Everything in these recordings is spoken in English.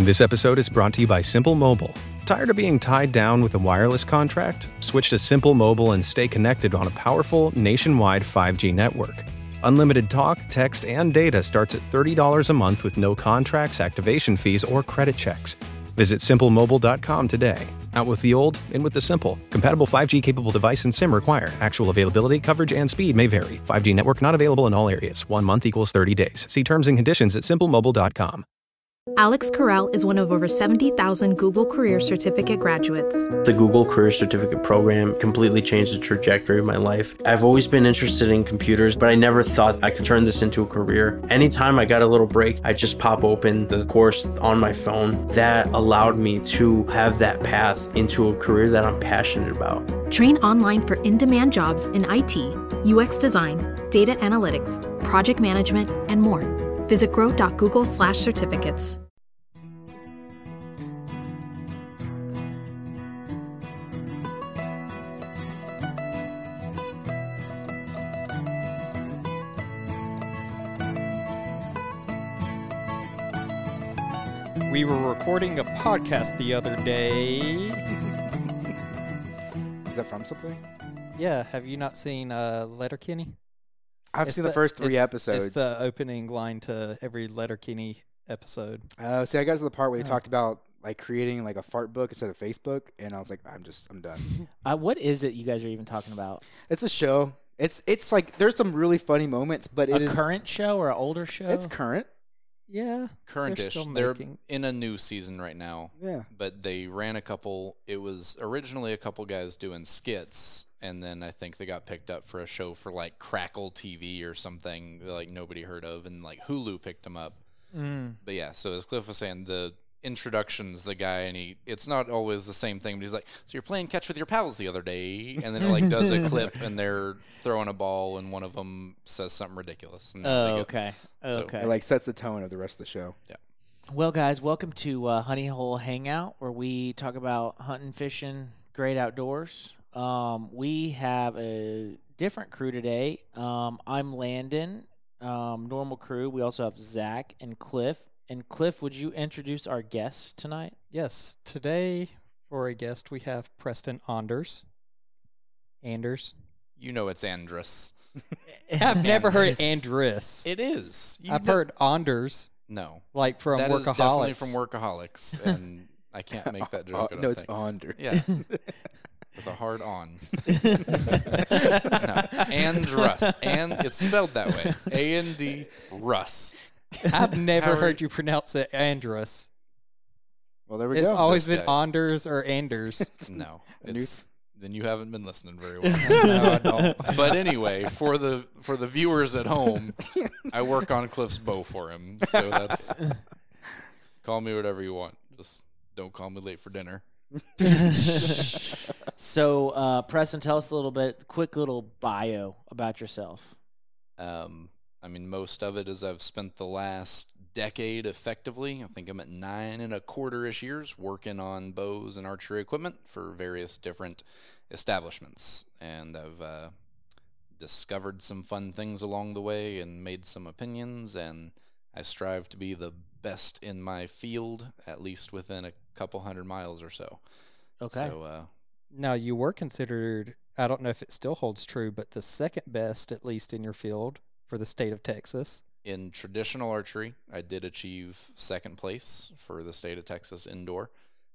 This episode is brought to you by Simple Mobile. Tired of being tied down with a wireless contract? Switch to Simple Mobile and stay connected on a powerful nationwide 5G network. Unlimited talk, text, and data starts at $30 a month with no contracts, activation fees, or credit checks. Visit simplemobile.com today. Out with the old, in with the simple. Compatible 5G capable device and SIM required. Actual availability, coverage, and speed may vary. 5G network not available in all areas. One month equals 30 days. See terms and conditions at simplemobile.com. Alex Carell is one of over 70,000 Google Career Certificate graduates. The Google Career Certificate program completely changed the trajectory of my life. I've always been interested in computers, but I never thought I could turn this into a career. Anytime I got a little break, I just pop open the course on my phone. That allowed me to have that path into a career that I'm passionate about. Train online for in demand jobs in IT, UX design, data analytics, project management, and more. Visit grow.google slash certificates. We were recording a podcast the other day. Is that from something? Yeah, have you not seen uh, Letterkenny? I've It's seen the, first three it's- episodes. It's the opening line to every Letterkenny episode. Uh, see, I got to the part where they Oh. talked about like creating like a fart book instead of Facebook, and I was like, I'm just, I'm done. Uh, what is it you guys are even talking about? it's a show. It's it's like there's some really funny moments, but it's A it is current show or an older show? it's current. Yeah, currentish. still They're, in a new season right now. Yeah. But they ran a couple. It was originally a couple guys doing skits, and then I think they got picked up for a show for like Crackle TV or something that, like nobody heard of, and like Hulu picked them up. Mm. But yeah, so as Cliff was saying, the introduction's the guy, and he it's not always the same thing. But he's like, "So you're playing catch with your pals the other day," and then it like does a clip, and they're throwing a ball, and one of them says something ridiculous. And they Oh, go- okay. So- Okay. It like sets the tone of the rest of the show. Yeah well, guys, welcome to uh, Honey Hole Hangout, where we talk about hunting, fishing, great outdoors. Um, we have a different crew today. Um, I'm Landon, um, normal crew. We also have Zach and Cliff. And Cliff, would you introduce our guests tonight? Yes, today for a guest we have Preston Anders. Anders. You know it's Andrus. I've never heard Andrus. It is. You I've know- heard Anders, No. like from That is Workaholics. definitely from Workaholics, and I can't make that Uh, joke. I don't no, it's think. under. Yeah. With a hard on. no. Andrus. And it's spelled that way. A N D Russ. I've never Howard- heard you pronounce it Andrus. Well, there we It's go. It's always This been guy. Anders or Anders. No. It's, then you haven't been listening very well. no, I don't. but anyway, for the for the viewers at home, I work on Cliff's bow for him. So that's call me whatever you want. Just don't call me late for dinner. So, uh, Preston, tell us a little bit, quick little bio about yourself. Um, I mean, most of it is I've spent the last decade effectively. I think I'm at nine and a quarter ish years working on bows and archery equipment for various different establishments. And I've uh, discovered some fun things along the way and made some opinions. And I strive to be the best in my field, at least within a couple hundred miles or so. Okay. So, uh, Now, you were considered, I don't know if it still holds true, but the second best, at least in your field, for the state of Texas. in traditional archery, I did achieve second place for the state of Texas indoor.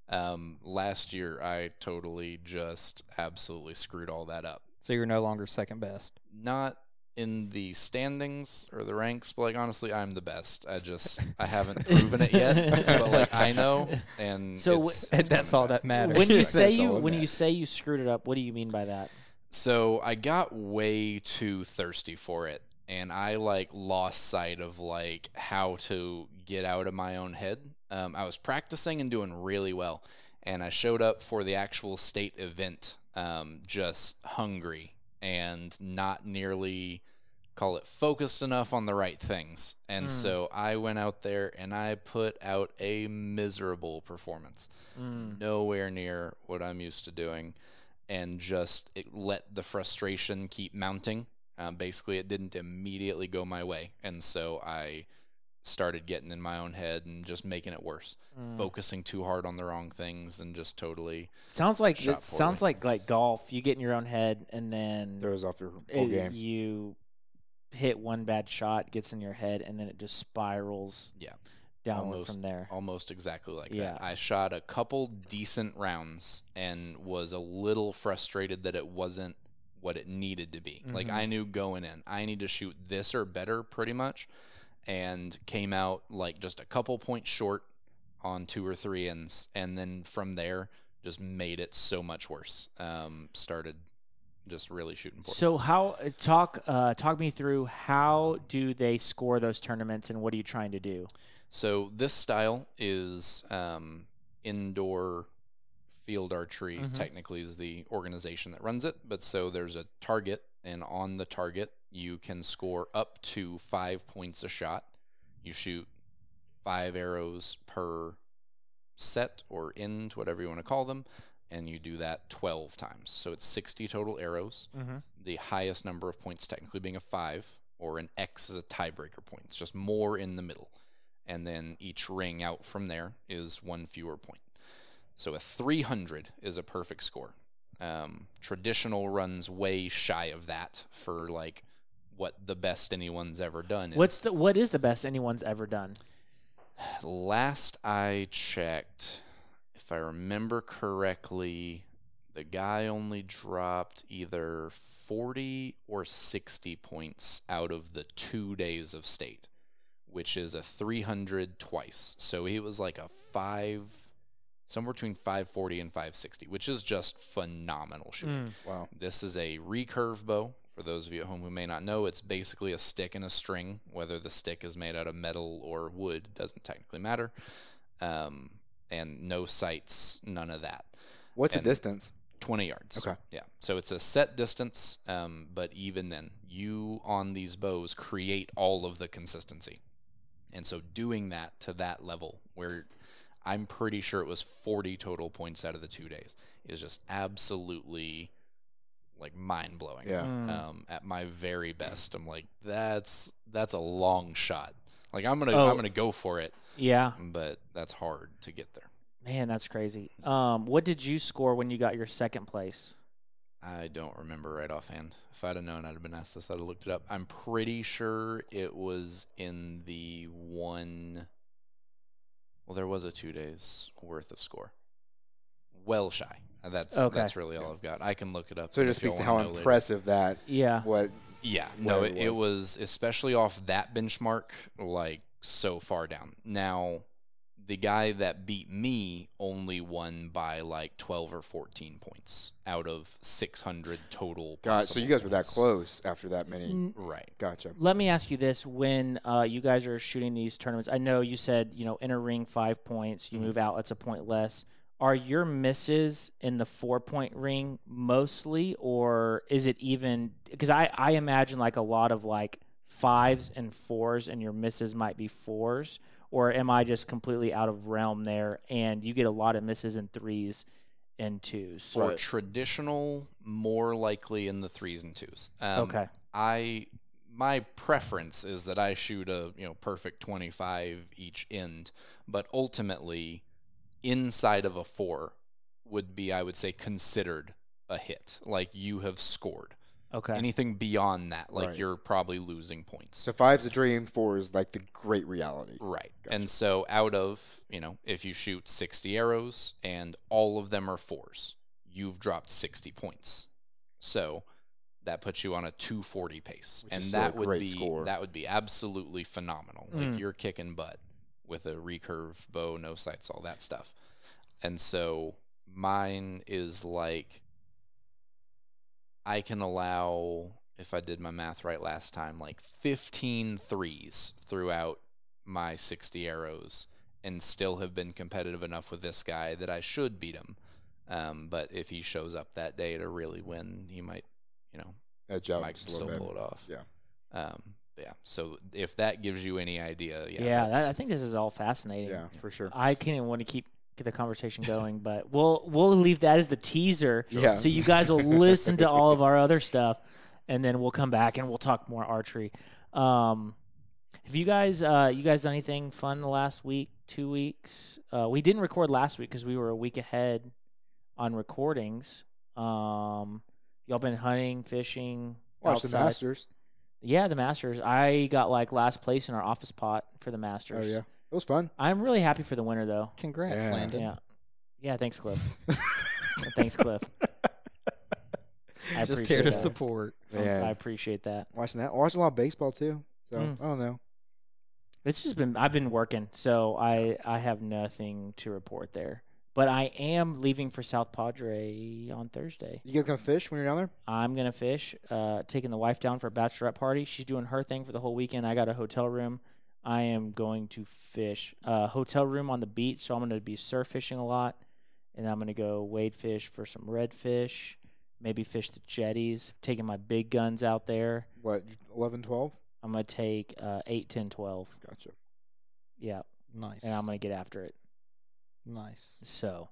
Um, last year, I totally just absolutely screwed all that up. So you're no longer second best. Not in the standings or the ranks, but like honestly, I'm the best. I just I haven't proven it yet, but like I know, and So it's, And it's that's all back. that matters. when you say you that when you say you screwed it up, what do you mean by that? So I got way too thirsty for it and I like lost sight of like how to get out of my own head. Um, I was practicing and doing really well, and I showed up for the actual state event um, just hungry and not nearly call it focused enough on the right things. And so I went out there and I put out a miserable performance. Nowhere near what I'm used to doing. And just it let the frustration keep mounting. Um, basically, it didn't immediately go my way. And so I started getting in my own head and just making it worse, Mm. focusing too hard on the wrong things and just totally. Sounds like Shot it sounds like like golf. You get in your own head, and then Throws off your whole it- game. you hit one bad shot, gets in your head, and then it just spirals Yeah. downward Almost- from there. Almost exactly like Yeah. that. I shot a couple decent rounds and was a little frustrated that it wasn't what it needed to be. Like Mhm. I knew going in, I need to shoot this or better pretty much and came out like just a couple points short on two or three ends and then from there just made it so much worse. Um, started just really shooting. So how talk uh, talk me through how do they score those tournaments, and what are you trying to do? So this style is um, indoor field archery. Mhm. Technically, is the organization that runs it. But so there's a target, and on the target you can score up to five points a shot. You shoot five arrows per set or end, whatever you want to call them, and you do that 12 times. So it's 60 total arrows. Mm-hmm. The highest number of points technically being a five, or an X is a tiebreaker point. It's just more in the middle. And then each ring out from there is one fewer point. So a 300 is a perfect score. Um, traditional runs way shy of that for like what the best anyone's ever done. is. What's the what is the best anyone's ever done? Last I checked, if I remember correctly, the guy only dropped either 40 or 60 points out of the two days of state, which is a 300 twice. So he was like a five, somewhere between 540 and 560, which is just phenomenal shooting. Wow. This is a recurve bow. For those of you at home who may not know, it's basically a stick and a string. Whether the stick is made out of metal or wood doesn't technically matter. Um, and no sights, none of that. What's And- the distance? 20 yards. Okay. Yeah. So it's a set distance, um, but even then, you on these bows create all of the consistency. And so doing that to that level, where I'm pretty sure it was 40 total points out of the two days, is just absolutely like mind blowing. Yeah. Mm. Um, at my very best, I'm like, that's that's a long shot. Like I'm gonna Oh. I'm gonna go for it, Yeah, but that's hard to get there. man, that's crazy. Um, what did you score when you got your second place? I don't remember right offhand. If I'd have known, I'd have been asked this. I'd have looked it up. I'm pretty sure it was in the one. Well, there was a two days worth of score. Well shy. Uh, That's Okay. that's really all I've got. I can look it up. So it if just speaks y'all to how wanna know later. impressive that Yeah, what Yeah, no, Whatever it, it it was especially off that benchmark, like so far down. Now, the guy that beat me only won by like 12 or 14 points out of 600 total. God. So you guys were that points. close after that many. N- Right. Gotcha. Let me ask you this: When uh, you guys are shooting these tournaments, I know you said you know inner ring five points, you Mhm. move out, it's a point less. Are your misses in the four point ring mostly, or is it even? Because I I imagine like a lot of like fives and fours, and your misses might be fours. Or am I just completely out of realm there? And you get a lot of misses and threes and twos. For Right. traditional, more likely in the threes and twos. Um, okay. I my preference is that I shoot a you know perfect 25 each end, but ultimately inside of a 4 would be I would say considered a hit. Like you have scored. Okay. Anything beyond that like Right. you're probably losing points. So five's a dream, four is like the great reality. Right. Gotcha. And so out of, you know, if you shoot 60 arrows and all of them are fours, you've dropped 60 points. So that puts you on a 240 pace. Which and is still a that would great be score. that would be absolutely phenomenal. Mm. Like you're kicking butt with a recurve bow, no sights, all that stuff. And so mine is like I can allow, if I did my math right last time, like 15 threes throughout my 60 arrows and still have been competitive enough with this guy that I should beat him. Um, but if he shows up that day to really win, he might, you know, Edge out might still bit. pull it off. Yeah. Um, yeah. So if that gives you any idea, yeah. Yeah, that, I think this is all fascinating. Yeah, for sure. I can't even want to keep get the conversation going, but we'll we'll leave that as the teaser. Yeah. So you guys will listen to all of our other stuff, and then we'll come back and we'll talk more archery. Um, Have you guys uh you guys done anything fun the last week, two weeks? Uh we didn't record last week because we were a week ahead on recordings. Um y'all been hunting, fishing, Watch the? Masters. Yeah, the Masters. I got like last place in our office pot for the Masters. Oh yeah, was fun. I'm really happy for the winner though. Congrats, Yeah. Landon. Yeah. Yeah, thanks Cliff. thanks Cliff. I Just here to appreciate that. support. I Yeah, appreciate that. watching that. Watching a lot of baseball too. So Mm. I don't know. It's just been I've been working, so I I have nothing to report there. But I am leaving for South Padre on Thursday. You guys gonna fish when you're down there? I'm gonna fish. Uh, taking the wife down for a bachelorette party. She's doing her thing for the whole weekend. I got a hotel room. I am going to fish. Uh, hotel room on the beach, so I'm gonna be surf fishing a lot, and I'm gonna go wade fish for some redfish. Maybe fish the jetties. Taking my big guns out there. What 11, 12? I'm gonna take uh, 8, 10, 12. Gotcha. Yeah, Nice. and I'm gonna get after it. nice. So,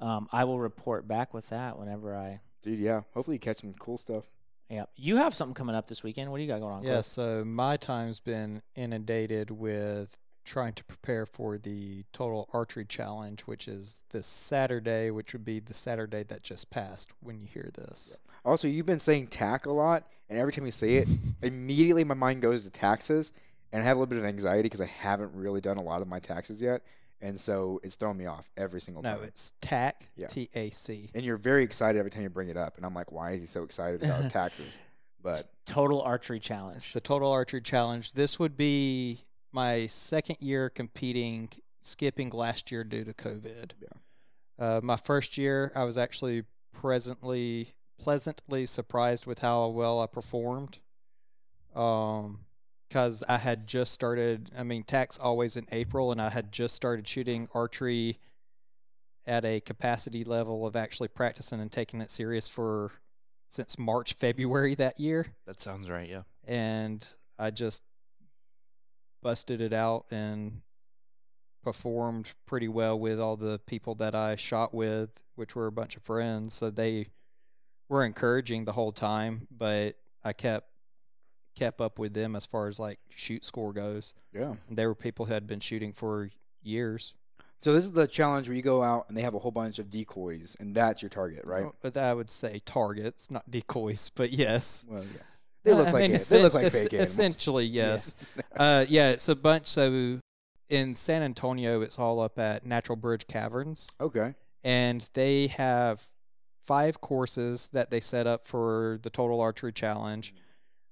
um, I will report back with that whenever I. Dude, yeah. Hopefully you catch some cool stuff. Yeah, you have something coming up this weekend. What do you got going on? Yeah, Cliff? so my time's been inundated with trying to prepare for the Total Archery Challenge, which is this Saturday, which would be the Saturday that just passed when you hear this. Also, you've been saying tack a lot, and every time you say it, immediately my mind goes to taxes, and I have a little bit of anxiety because I haven't really done a lot of my taxes yet, and so it's throwing me off every single No, time. it's TAC, Yeah. T A C. and you're very excited every time you bring it up, and I'm like, why is he so excited about his taxes? But Total Archery It's Challenge. the Total Archery Challenge. This would be my second year competing, skipping last year due to COVID. Yeah. Uh, my first year, I was actually presently pleasantly surprised with how well I performed. Um, because I had just started. I mean, TAC's always in April, and I had just started shooting archery at a capacity level of actually practicing and taking it serious for since March, February that year That sounds right. Yeah. and I just busted it out and performed pretty well with all the people that I shot with, which were a bunch of friends. So they were encouraging the whole time, but I kept kept up with them as far as like shoot score goes. yeah. They were people who had been shooting for years. So this is the challenge where you go out and they have a whole bunch of decoys, and that's your target, right? Well, But I would say targets, not decoys, but yes. Well, yeah. They Uh, look I like mean, they look like fake animals. Essentially, yes. uh, yeah, it's a bunch. So in San Antonio, it's all up at Natural Bridge Caverns, Okay. and they have five courses that they set up for the Total Archery Challenge.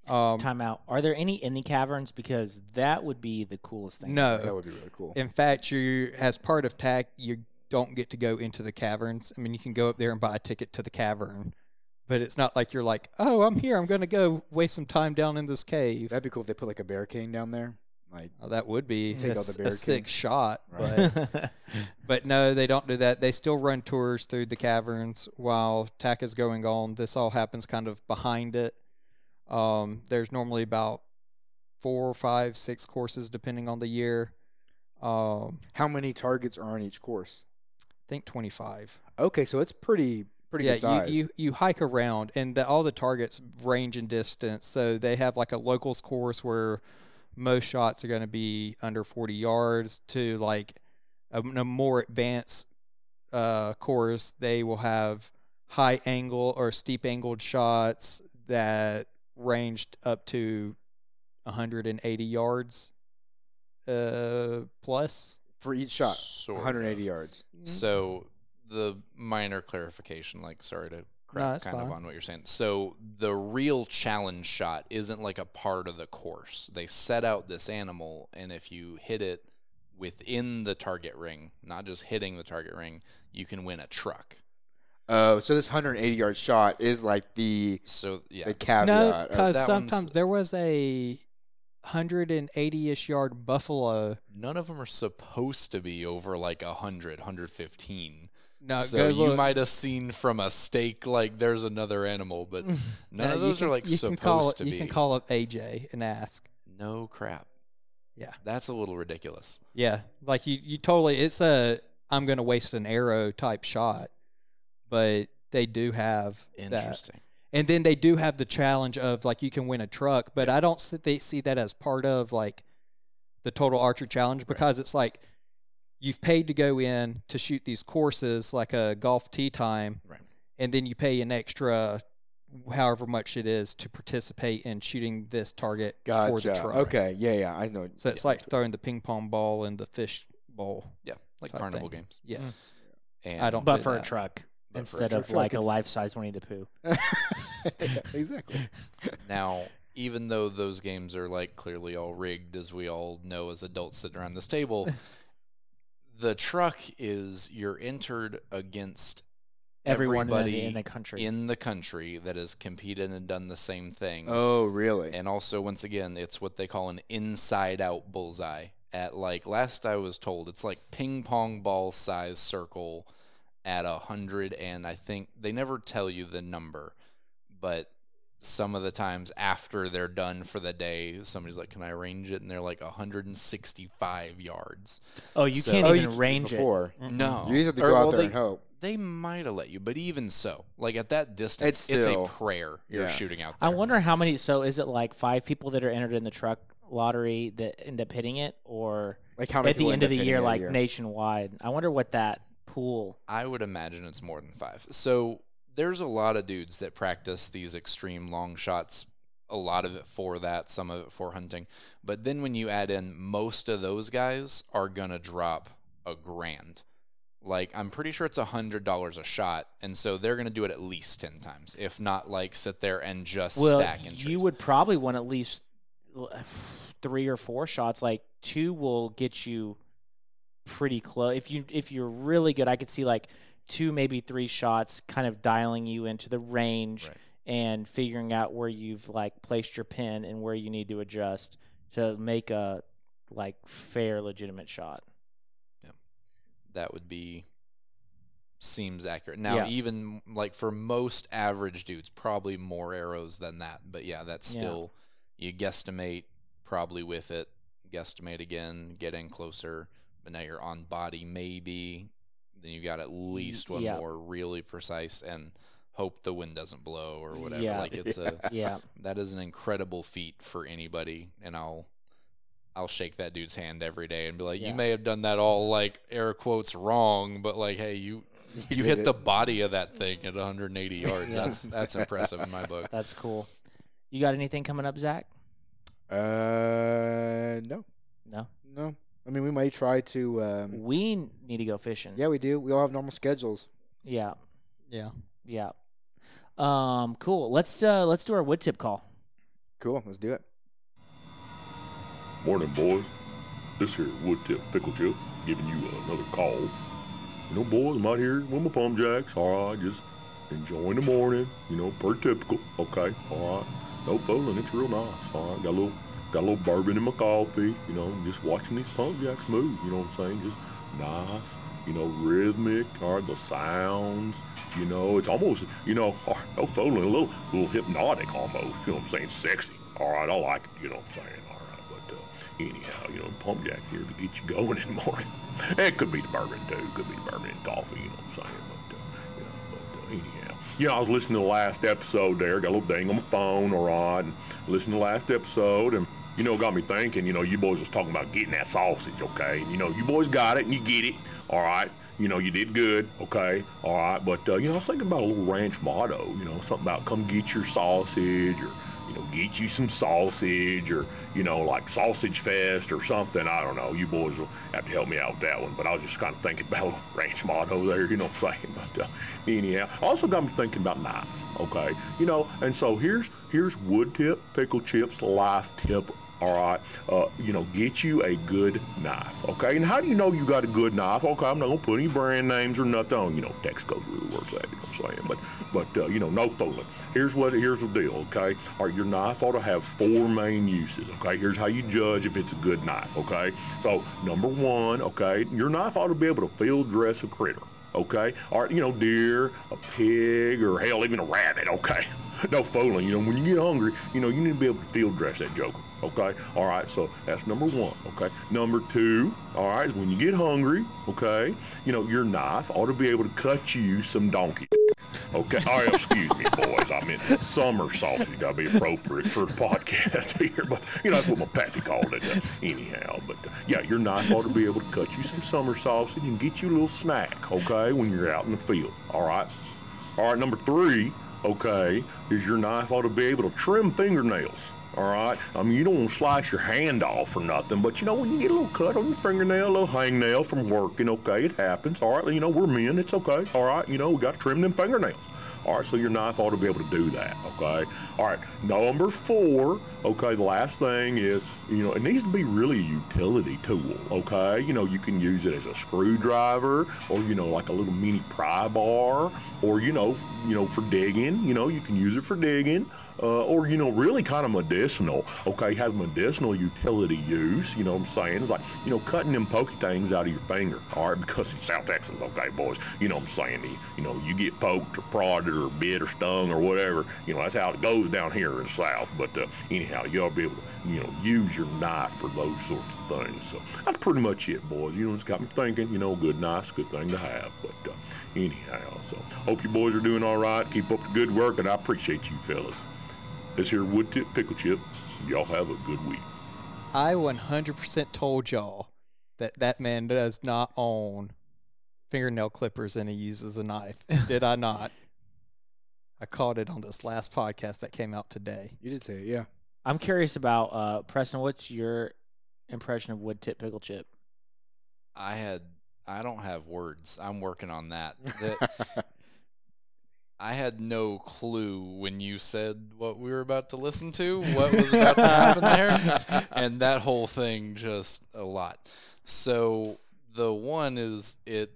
Um, Time out. Are there any in the caverns? Because that would be the coolest thing. no, That would be really cool. in fact, you as part of TAC, you don't get to go into the caverns. I mean, you can go up there and buy a ticket to the cavern, but it's not like you're like, oh, I'm here. I'm going to go waste some time down in this cave. That'd be cool if they put like a barricade down there. Like, Oh, that would be Take a, out the s- a barricade. sick shot, Right. but but no, they don't do that. They still run tours through the caverns while TAC is going on. This all happens kind of behind it. Um, there's normally about four, five, six courses depending on the year. Um, how many targets are on each course? I think 25. Okay, so it's pretty pretty yeah, good size. you, you you hike around, and the, all the targets range in distance. So they have like a locals course where most shots are going to be under 40 yards to like a, a more advanced uh, course. They will have high angle or steep angled shots that ranged up to 180 yards uh, plus. for each shot, Sort 180 of. yards. So the minor clarification, like sorry to crack No, it's kind of on what you're saying. So the real challenge shot isn't like a part of the course. They set out this animal, and if you hit it within the target ring, not just hitting the target ring, you can win a truck. Oh, so this 180 yard shot is like the So yeah, the caveat. No, of- because that one's- sometimes there was a 180-ish yard buffalo. none of them are supposed to be over like 100, 115. No, so you look. might have seen from a stake like there's another animal, but none No, of those can- are like you supposed can call, to You be. can call up AJ and ask. no crap. Yeah. That's a little ridiculous. Yeah, like you, you totally. It's a I'm going to waste an arrow type shot, but they do have that, Interesting. and then they do have the challenge of like you can win a truck, but I don't see, they see that as part of like the total archer challenge because it's like you've paid to go in to shoot these courses like a golf tee time, Right. and then you pay an extra however much it is to participate in shooting this target for the truck. Okay. Yeah, yeah. I know. So it's yeah, like throwing the ping pong ball in the fish bowl. Yeah, like carnival thing. games. Yes. Hmm. And I don't but do for a truck But for a instead of like a life size Winnie the Pooh. Yeah, exactly. Now, even though those games are like clearly all rigged, as we all know as adults sitting around this table, the truck is you're entered against Everyone in the, everybody in the country. in the country that has competed and done the same thing. Oh, really? And also, once again, it's what they call an inside out bullseye. At like last I was told, it's like ping pong ball size circle at a hundred, and I think they never tell you the number, but some of the times after they're done for the day, somebody's like, "Can I arrange it?" And they're like 165 yards. oh, you So- can't oh, even you range it. before. No, You just have to Or, go out well, there they, and hope. They might have let you, but even so, like at that distance, It's it's, still- a prayer you're yeah. shooting out there. I wonder how many. So is it like five people that are entered in the truck lottery that end up hitting it, or Like how many at the end end of the year, like year? nationwide? I wonder what that pool. I would imagine it's more than five. So there's a lot of dudes that practice these extreme long shots. A lot of it for that, some of it for hunting. But then when you add in, most of those guys are gonna drop a grand. Like I'm pretty sure it's a hundred dollars a shot, and so they're gonna do it at least ten times, if not like sit there and just Well, stack entries. you would probably want at least three or four shots. Like two will get you pretty close. If you if you're really good, I could see like two, maybe three shots, kind of dialing you into the range Right. and figuring out where you've like placed your pin and where you need to adjust to make a like fair, legitimate shot. Yeah, that would be seems accurate. Now, Yeah. even like for most average dudes, probably more arrows than that. But yeah, that's Yeah. still you guesstimate probably with it, guesstimate again, get in closer. But now you're on body maybe. Then you got at least one yeah. more really precise and hope the wind doesn't blow or whatever. Yeah. Like it's a Yeah. that is an incredible feat for anybody and i'll i'll shake that dude's hand every day and be like Yeah. you may have done that all like air quotes wrong but like hey you you, did hit it. the body of that thing at 180 yards Yeah. that's that's impressive in my book That's cool. You got anything coming up, Zach? Uh, no, No. no. I mean, we might try to. Um, We need to go fishing. yeah, we do. We all have normal schedules. Yeah. Yeah. Yeah. Um, cool. Let's uh let's do our wood tip call. Cool. Let's do it. Morning, boys. This here Wood Tip Pickle Chip giving you another call. You know, boys, I'm out here with my pump jacks. All right, just enjoying the morning. You know, per typical. Okay, all right. No fooling. It's real nice. All right, got a little, got a little bourbon in my coffee. You know, just watching these pump jacks move. You know what I'm saying? Just nice. You know, rhythmic. Right, the sounds. You know, it's almost, you know, no fooling. A little, little hypnotic almost. You know what I'm saying? Sexy. All right, I like it. You know what I'm saying? All right, but. Uh, anyhow, you know, pump jack here to get you going in the morning. It could be the bourbon too. Could be the bourbon and coffee. You know what I'm saying? But, uh, but uh, anyhow, yeah, I was listening to the last episode there. Got a little ding on my phone, all right, and listening to the last episode, and you know, got me thinking. You know, you boys was talking about getting that sausage, okay? And, you know, you boys got it, and you get it, all right. You know, you did good, okay, all right. But uh, you know, I was thinking about a little ranch motto. You know, something about come get your sausage or you know, get you some sausage or, you know, like Sausage Fest or something. I don't know. You boys will have to help me out with that one. But I was just kind of thinking about a ranch motto there, you know what I'm saying? But uh, anyhow, also got me thinking about knives, okay? You know, and so here's here's wood tip, pickle chips, life tip. All right, uh, you know, get you a good knife, okay? And how do you know you got a good knife? Okay, I'm not gonna put any brand names or nothing on. You know, Texaco's really where it's at. You know what I'm saying? But, but uh, you know, no fooling. Here's what. Here's the deal, okay? All right, your knife ought to have four main uses. Okay, here's how you judge if it's a good knife. Okay, so number one, okay, your knife ought to be able to field dress a critter okay? Or, you know, deer, a pig, or hell, even a rabbit, okay? No fooling, you know, when you get hungry, you know, you need to be able to field dress that joker, okay? All right, so that's number one, okay? Number two, all right, is when you get hungry, okay, you know, your knife ought to be able to cut you some donkey. Okay. Oh, excuse me, boys. I meant summer sausage. Gotta be appropriate for the podcast here, but you know that's what my pappy called it. Uh, anyhow, but uh, yeah, your knife ought to be able to cut you some summer sausage and get you a little snack. Okay, when you're out in the field. All right. All right. Number three. Okay, is your knife ought to be able to trim fingernails. All right. I mean, you don't want to slice your hand off or nothing, but you know, when you get a little cut on your fingernail, a little hangnail from working, okay, it happens. All right. You know, we're men. It's okay. All right. You know, we got to trim them fingernails. All right, so your knife ought to be able to do that, okay? All right, number four, okay, the last thing is, you know, it needs to be really a utility tool, okay? You know, you can use it as a screwdriver or, you know, like a little mini pry bar or, you know, you know, for digging, you know, you can use it for digging uh, or, you know, really kind of medicinal, okay? Has medicinal utility use, you know what I'm saying? It's like, you know, cutting them pokey things out of your finger, all right? Because it's South Texas, okay, boys? You know what I'm saying? You, you know, you get poked or prodded or bit or stung or whatever, you know, that's how it goes down here in the South. But uh, anyhow, to be able to, you know, use your knife for those sorts of things. So that's pretty much it, boys. You know, it's got me thinking, you know, good knife's a good thing to have. But uh, anyhow, so hope you boys are doing all right. Keep up the good work, and I appreciate you fellas. This here wood tip pickle chip. Y'all have a good week. I 100% told y'all that that man does not own fingernail clippers and he uses a knife. Did I not? I called it on this last podcast that came out today. You did say it, yeah. I'm curious about uh, Preston. What's your impression of wood tip pickle chip? I had I don't have words. I'm working on that. That I had no clue when you said what we were about to listen to, what was about to happen there, and that whole thing just a lot. So the one is it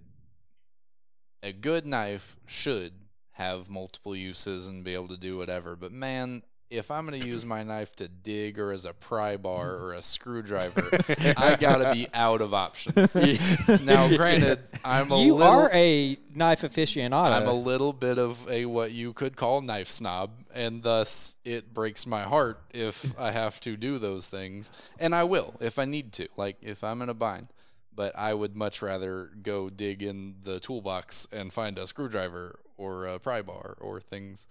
a good knife should have multiple uses and be able to do whatever, but man, if I'm going to use my knife to dig or as a pry bar or a screwdriver, I got to be out of options. now, granted, I'm a you little are a knife aficionado. I'm a little bit of a what you could call knife snob, and thus it breaks my heart if I have to do those things, and I will if I need to, like if I'm in a bind. But I would much rather go dig in the toolbox and find a screwdriver or a pry bar or things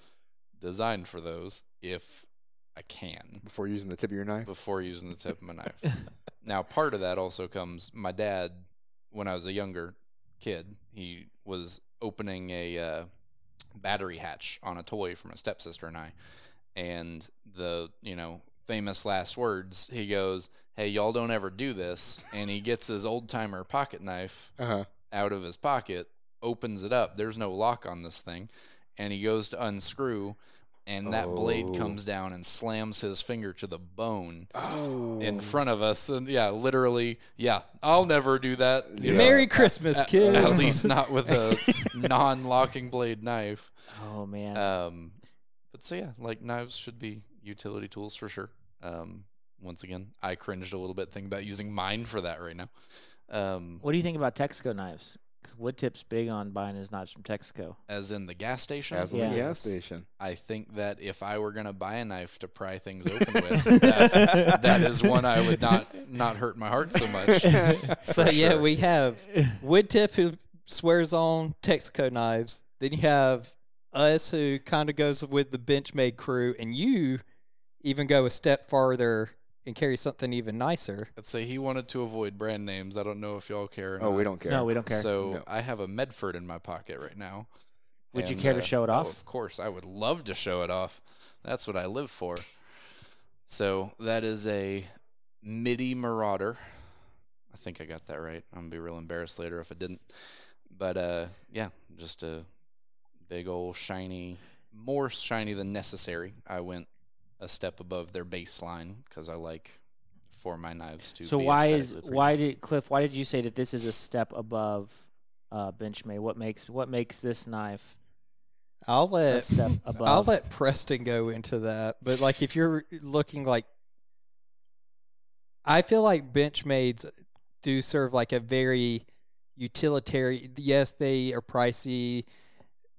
designed for those if I can Before using the tip of your knife. before using the tip of my knife. now, part of that also comes my dad, when I was a younger kid, he was opening a uh, battery hatch on a toy from a stepsister and I. And the, you know, famous last words, he goes, Hey, y'all don't ever do this. And he gets his old timer pocket knife Uh huh. out of his pocket, opens it up. There's no lock on this thing. And he goes to unscrew, and that blade Oh. comes down and slams his finger to the bone Oh. in front of us. And yeah, literally, yeah, I'll never do that. you know, Merry Christmas, at, kids. at least not with a non locking blade knife. Oh man, Um, but so yeah, like knives should be utility tools for sure. Um, once again, I cringed a little bit thinking about using mine for that right now. Um, what do you think about Texaco knives? 'Cause Wood tip's big on buying his knives from Texaco. as in the gas station. As in Yeah. the gas station. I think that if I were gonna buy a knife to pry things open with, that's, that is one I would not not hurt my heart so much. so for yeah, sure. we have Woodtip who swears on Texaco knives. Then you have us who kind of goes with the Benchmade crew, and you even go a step farther and carry something even nicer. Let's say he wanted to avoid brand names. I don't know if y'all care. Or Oh, we don't care. No, we don't care. So No. I have a Medford in my pocket right now. Would you And, care to uh, show it oh, off? of course, I would love to show it off. That's what I live for. So that is a MIDI Marauder. I think I got that right. I'm gonna be real embarrassed later if I didn't. But uh, yeah, just a big old shiny, more shiny than necessary. I went a step above their baseline because I like for my knives to. So be why is why did Cliff? Why did you say that this is a step above uh, Benchmade? What makes what makes this knife I'll a let step above? I'll let Preston go into that. But like if you're looking like I feel like Benchmades do serve like a very utilitarian yes, they are pricey,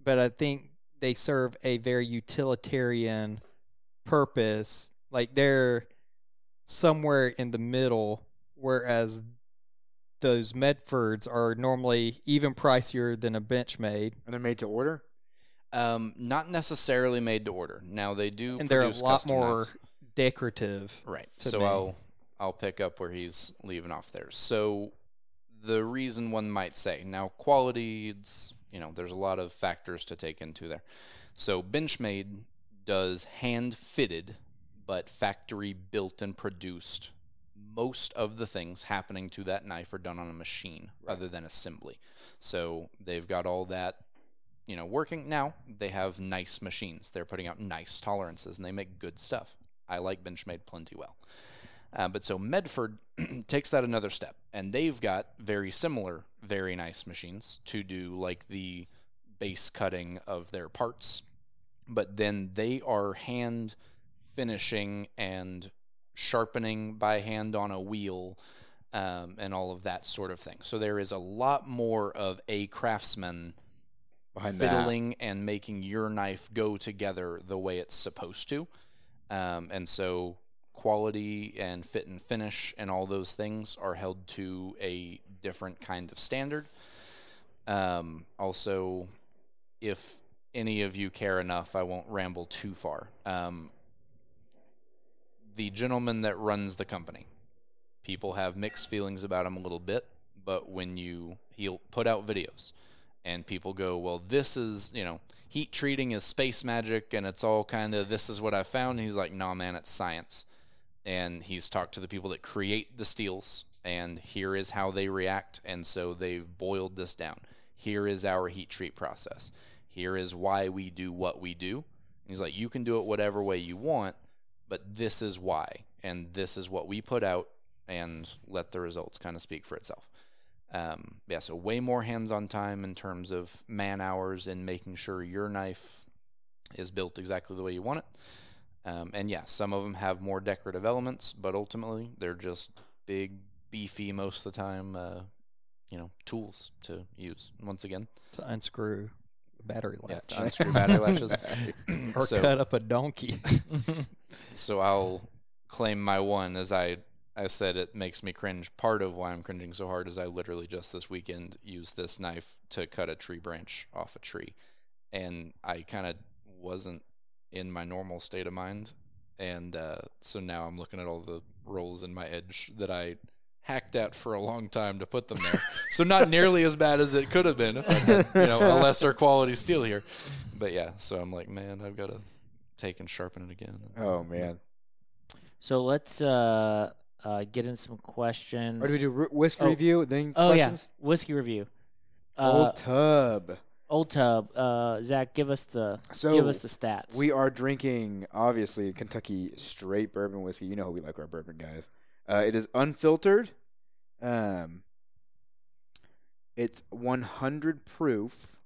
but I think they serve a very utilitarian purpose. Like they're somewhere in the middle, whereas those Medfords are normally even pricier than a Benchmade. And they're made to order. Um, not necessarily made to order. Now they do, and they're a lot custom more decorative. Right. So me. I'll I'll pick up where he's leaving off there. So the reason one might say now quality, it's you know there's a lot of factors to take into there. So Benchmade does hand fitted, but factory built and produced. Most of the things happening to that knife are done on a machine other than assembly. So they've got all that you know, working now, they have nice machines. They're putting out nice tolerances and they make good stuff. I like Benchmade plenty well. Uh, but so Medford takes that another step, and they've got very similar, very nice machines to do like the base cutting of their parts. But then they are hand finishing and sharpening by hand on a wheel um, and all of that sort of thing. So there is a lot more of a craftsman Behind that. fiddling and making your knife go together the way it's supposed to. Um, and so quality and fit and finish and all those things are held to a different kind of standard. Um, also, if any of you care enough, I won't ramble too far. Um, the gentleman that runs the company, people have mixed feelings about him a little bit, but when you he'll put out videos and people go, well, this is, you know, heat treating is space magic and it's all kind of, this is what I found. And he's like, nah, man, it's science. And he's talked to the people that create the steels and here is how they react. And so they've boiled this down. Here is our heat treat process. Here is why we do what we do. And he's like, you can do it whatever way you want, but this is why. And this is what we put out and let the results kind of speak for itself. Um, yeah, so way more hands-on time in terms of man hours and making sure your knife is built exactly the way you want it. Um, and yeah, some of them have more decorative elements, but ultimately they're just big, beefy most of the time. Uh, you know, tools to use. Once again, to unscrew battery yeah, latch to unscrew battery latches. or So- cut up a donkey. so I'll claim my one as I I said it makes me cringe. Part of why I'm cringing so hard is I literally just this weekend used this knife to cut a tree branch off a tree, and I kind of wasn't in my normal state of mind, and uh, so now I'm looking at all the rolls in my edge that I hacked at for a long time to put them there. so not nearly as bad as it could have been if I had you know a lesser quality steel here, but yeah. So I'm like, man, I've got to take and sharpen it again. Oh man. So let's uh, uh, get in some questions. Or do we do r- whiskey Oh. review then oh questions? yeah, whiskey review. Uh, Old tub. Old Tub. Uh, Zach, give us the So give us the stats. We are drinking obviously Kentucky straight bourbon whiskey. You know how we like our bourbon guys. Uh, it is unfiltered. Um, it's 100 proof,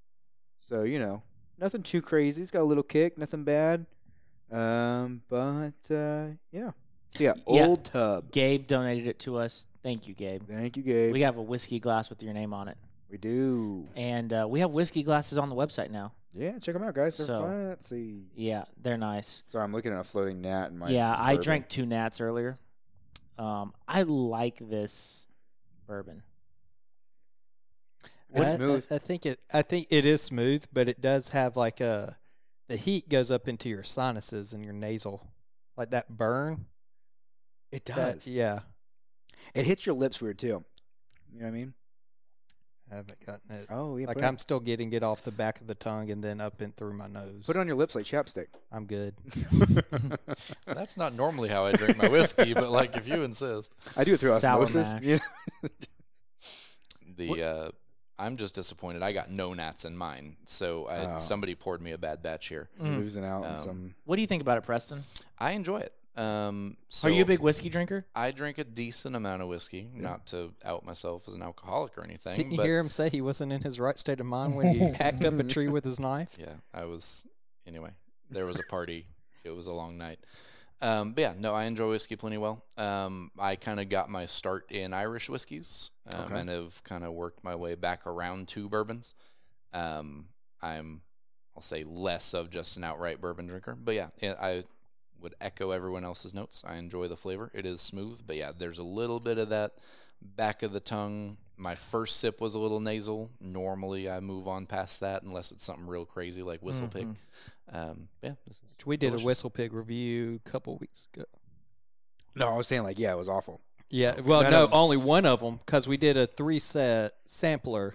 so you know nothing too crazy. It's got a little kick, nothing bad. Um, but uh, yeah, so yeah, Yeah. old tub. Gabe donated it to us. Thank you, Gabe. Thank you, Gabe. We have a whiskey glass with your name on it, We do. and uh, we have whiskey glasses on the website now. Yeah, check them out, guys. They're So- fun. Yeah, they're nice. Sorry, I'm looking at a floating gnat in my. yeah, I drank two Nats earlier. Um, I like this bourbon. It's I- I- smooth. I, think it. I think it is smooth, but it does have like a. The heat goes up into your sinuses and your nasal, like that burn. It that- does. yeah, It hits your lips weird too. You know what I mean? I haven't gotten it. Oh yeah. like put, I'm still getting it off the back of the tongue and then up and through my nose. put it on your lips like chapstick. I'm good. That's not normally how I drink my whiskey, but like if you insist. I do it through Sour osmosis. mash. you know? The uh, I'm just disappointed. I got no gnats in mine, so I, Oh. somebody poured me a bad batch here. Mm. Losing out on Um, some. What do you think about it, Preston? I enjoy it. Um, so Are you a big whiskey drinker? I drink a decent amount of whiskey, not to out myself as an alcoholic or anything. Didn't you but hear him say he wasn't in his right state of mind when he hacked up a tree with his knife? yeah, I was. Anyway, there was a party. it was a long night. Um, but yeah, no, I enjoy whiskey plenty well. Um, I kind of got my start in Irish whiskeys um, Okay. and have kind of worked my way back around to bourbons. Um, I'm, I'll say, less of just an outright bourbon drinker. But yeah, yeah, I would echo everyone else's notes. I enjoy the flavor. It is smooth, but yeah, there's a little bit of that Back of the tongue, my first sip was a little nasal. Normally, I move on past that unless it's something real crazy like WhistlePig. Um, yeah, this is We did delicious. a whistle pig review a couple weeks ago. No, I was saying like, yeah, it was awful. Yeah, well, None no, of- only one of them because we did a three set sampler.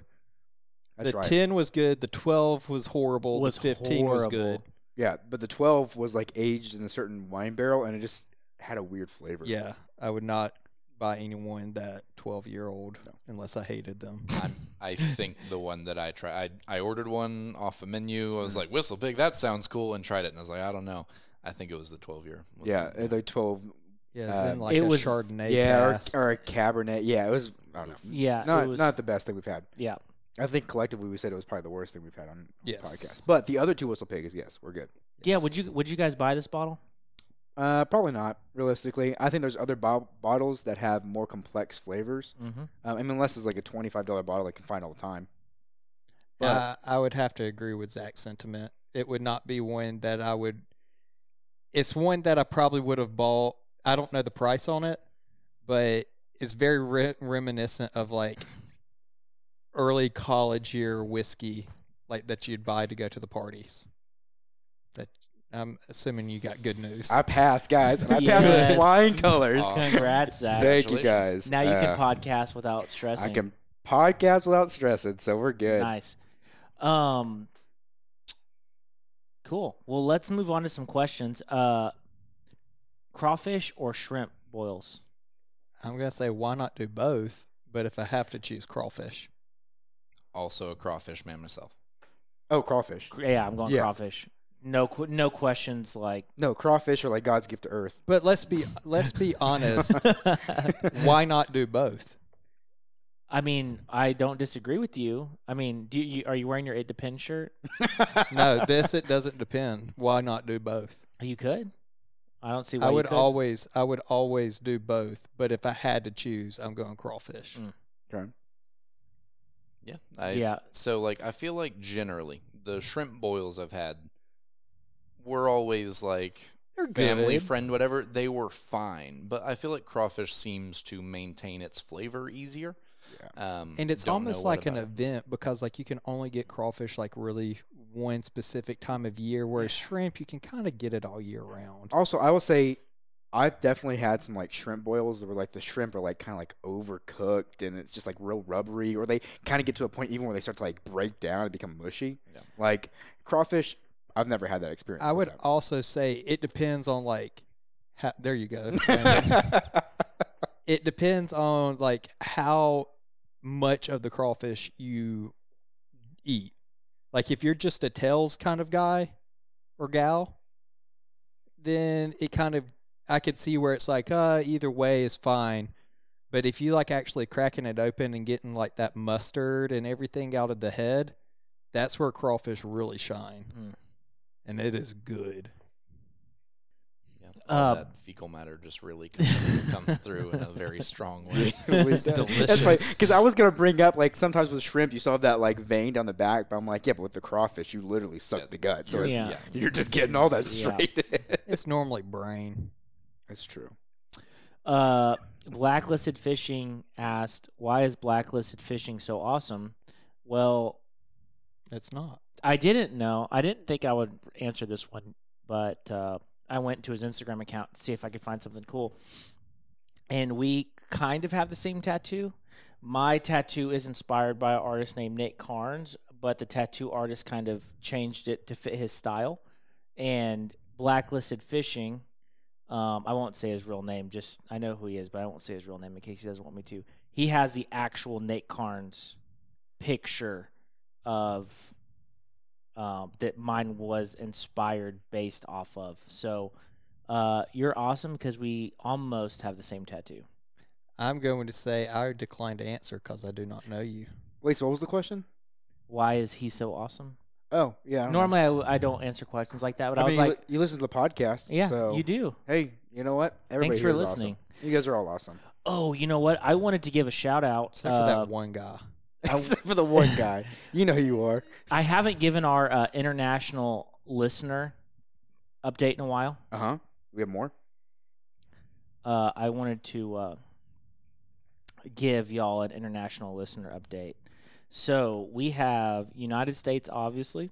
That's the right. 10 was good, the 12 was horrible, Was the 15 was good. Yeah, but the 12 was like aged in a certain wine barrel, and it just had a weird flavor. Yeah, I would not buy anyone that 12 year old unless I hated them. I'm, I think the one that I tried, I, I ordered one off a menu. I was like, WhistlePig, that sounds cool, and tried it, and I was like, I don't know. I think it was the 12 year. Yeah, uh, the 12. Yeah, it's Uh, in like it a was- Chardonnay. yeah, cask. or, or a Cabernet. Yeah, it was. I don't know. Yeah, Not it was, not the best thing we've had. yeah. I think collectively we said it was probably the worst thing we've had on Yes. the podcast. But the other two WhistlePigs, yes, we're good. Yeah, would you would you guys buy this bottle? Uh, probably not. Realistically, I think there's other bo- bottles that have more complex flavors. Mm-hmm. Um, I mean, unless it's like a twenty-five dollar bottle I can find all the time. But Uh, I would have to agree with Zach's sentiment. It would not be one that I would. It's one that I probably would have bought. I don't know the price on it, but it's very re- reminiscent of like early college year whiskey, like that you'd buy to go to the parties. That I'm assuming you got good news. I passed, guys. and I Yes. passed with flying colors. Congrats, Zach. Thank you, guys. Now you can Uh, podcast without stressing. I can podcast without stressing, so we're good. Nice. Um, cool. Well, let's move on to some questions. Uh, crawfish or shrimp boils? I'm gonna say why not do both, but if I have to choose crawfish, Also a crawfish man myself. Oh, crawfish. Yeah, I'm going Yeah. crawfish. No, qu- no questions. Like, No, crawfish are like God's gift to Earth. but let's be let's be honest. why not do both? I mean, I don't disagree with you. I mean, do you are you wearing your it depends shirt? No, this it doesn't depend. Why not do both? You could. I don't see why I you would could. always I would always do both, but if I had to choose, I'm going crawfish. Mm. Okay. Yeah. I, Yeah. So like I feel like generally the shrimp boils I've had were always like They're family good. friend whatever they were fine, but I feel like crawfish seems to maintain its flavor easier. Yeah. Um, And it's almost like an it. event because like you can only get crawfish like really one specific time of year, whereas shrimp you can kind of get it all year round. Also, I will say, I've definitely had some like shrimp boils where like the shrimp are like kind of like overcooked and it's just like real rubbery, or they kind of get to a point even where they start to like break down and become mushy. Yeah. Like crawfish, I've never had that experience. I with would also say it depends on like how, there you go. It depends on like how much of the crawfish you eat. Like if you're just a tails kind of guy or gal, then it kind of I could see where it's like uh either way is fine. But if you like actually cracking it open and getting like that mustard and everything out of the head, that's where crawfish really shine. Mm. And it is good. Yeah, all Uh, that fecal matter just really comes, comes through in a very strong way. It's delicious. because I was gonna bring up like sometimes with shrimp you still have that like vein down the back, but I'm like, yeah, but with the crawfish you literally suck Yeah, the gut, so it's, Yeah. yeah. you're just getting all that Yeah. straight. in. It's normally brain. It's true. Uh, blacklisted fishing asked, "Why is blacklisted fishing so awesome?" Well, It's not. I didn't know. I didn't think I would answer this one, but uh, I went to his Instagram account to see if I could find something cool. And we kind of have the same tattoo. My tattoo is inspired by an artist named Nick Carnes, but the tattoo artist kind of changed it to fit his style. And blacklisted fishing, um, I won't say his real name. Just I know who he is, but I won't say his real name in case he doesn't want me to. He has the actual Nate Carnes picture of um, that mine was inspired based off of. So uh, you're awesome because we almost have the same tattoo. I'm going to say I decline to answer because I do not know you. Wait, so what was the question? Why is he so awesome? Oh, yeah. I don't know. Normally, I, w- I don't answer questions like that, but I, I, was you like, li- you listen to the podcast. yeah, so you do. Hey, you know what? Everybody Thanks for here is awesome. listening. You guys are all awesome. Oh, you know what? I wanted to give a shout out. Except for uh, that one guy. Except for the one guy. You know who you are. I haven't given our uh, international listener update in a while. Uh huh. We have more. uh, I wanted to uh, give y'all an international listener update. So we have United States, obviously,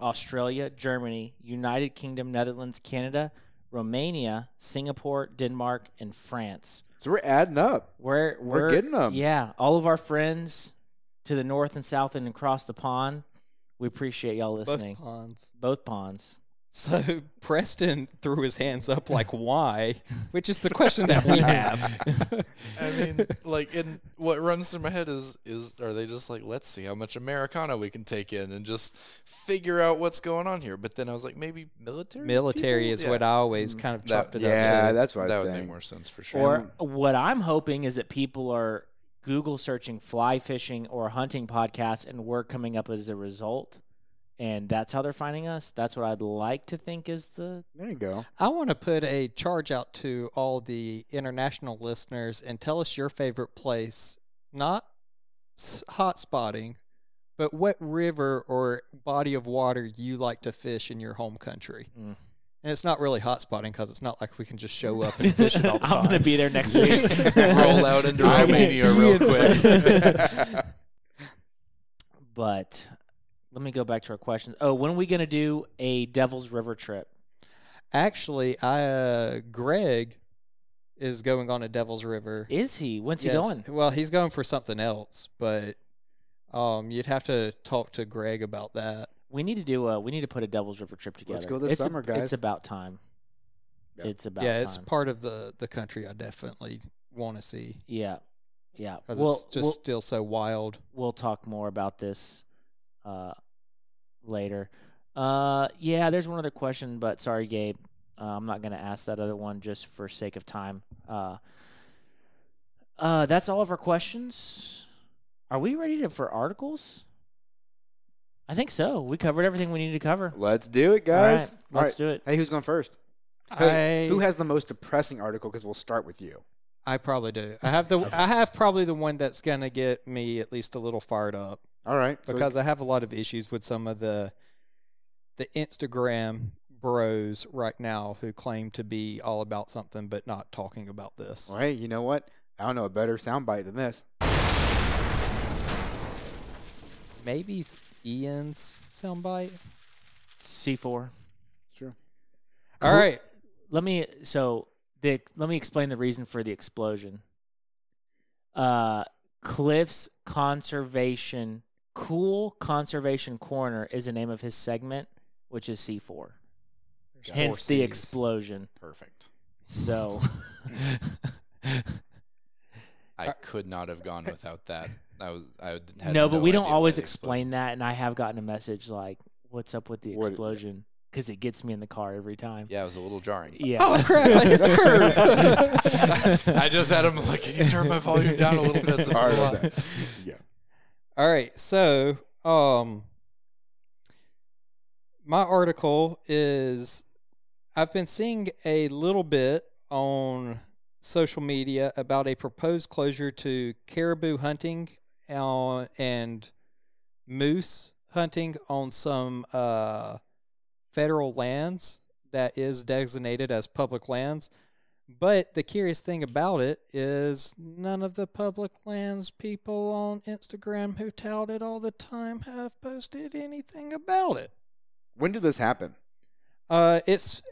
Australia, Germany, United Kingdom, Netherlands, Canada, Romania, Singapore, Denmark, and France. So we're adding up. We're We're we're, getting 'em. Yeah, all of our friends to the north and south and across the pond. We appreciate y'all listening. Both ponds. Both ponds. So Preston threw his hands up like why, which is the question that we have. I mean, like, and what runs through my head is, is are they just like, let's see how much Americana we can take in and just figure out what's going on here? But then I was like, maybe military. Military people? is Yeah. what I always kind of mm. That- chopped it Yeah, up to. that's what that I would think. make more sense for sure. Or what I'm hoping is that people are Google searching fly fishing or hunting podcasts and we're coming up as a result. And that's how they're finding us. That's what I'd like to think is the There you go. I want to put a charge out to all the international listeners and tell us your favorite place, not hot spotting, but what river or body of water you like to fish in your home country. Mm. And it's not really hot spotting because it's not like we can just show up and fish it all the time. I'm going to be there next week. Roll out into Romania real quick. but let me go back to our question. Oh, when are we going to do a Devil's River trip? Actually, I uh, Greg is going on a Devil's River. Is he? When's he going? Well, he's going for something else, but um, you'd have to talk to Greg about that. We need to do a. We need to put a Devil's River trip together. Let's go this It's a- summer, guys. It's about time. Yeah. It's about yeah, it's time. part of the the country I definitely want to see yeah, yeah. because Well, it's just we'll, still so wild. we'll talk more about this uh, later. Uh, yeah, there's one other question, but sorry, Gabe. Uh, I'm not going to ask that other one just for sake of time. Uh, uh, that's all of our questions. Are we ready to, for articles? I think so. We covered everything we needed to cover. Let's do it, guys. right, All let's right. do it. Hey, who's going first? Hey, I who has the most depressing article? Because we'll start with you. I probably do. I have the I have probably the one that's gonna get me at least a little fired up All right. So because I have a lot of issues with some of the the Instagram bros right now who claim to be all about something but not talking about this. well, hey, you know what? I don't know a better soundbite than this. Maybe it's Ian's soundbite. C4. It's true. All right. let me so the let me explain the reason for the explosion. Uh, Cliff's Conservation Cool Conservation Corner is the name of his segment, which is C four. Hence the explosion. Perfect. So I could not have gone without that. I was. I had no, but we don't always why explain that, and I have gotten a message like, "What's up with the What- explosion?" Because it gets me in the car every time. Yeah, it was a little jarring. Yeah. Oh crap! I swerved. I just had him like, can you turn my volume down a little bit? This is a Sorry lot." that. Yeah. All right, so um, my article is I've been seeing a little bit on social media about a proposed closure to caribou hunting uh, and moose hunting on some uh, federal lands that is designated as public lands. But the curious thing about it is none of the public lands people on Instagram who tout it all the time have posted anything about it. When did this happen? Uh, it's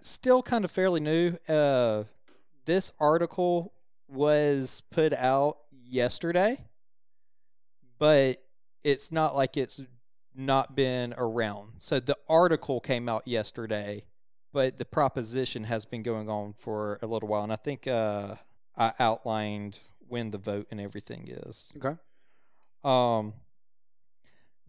still kind of fairly new. Uh, this article was put out yesterday, but it's not like it's not been around. So the article came out yesterday, but the proposition has been going on for a little while. And I think uh, I outlined when the vote and everything is. Okay. Um,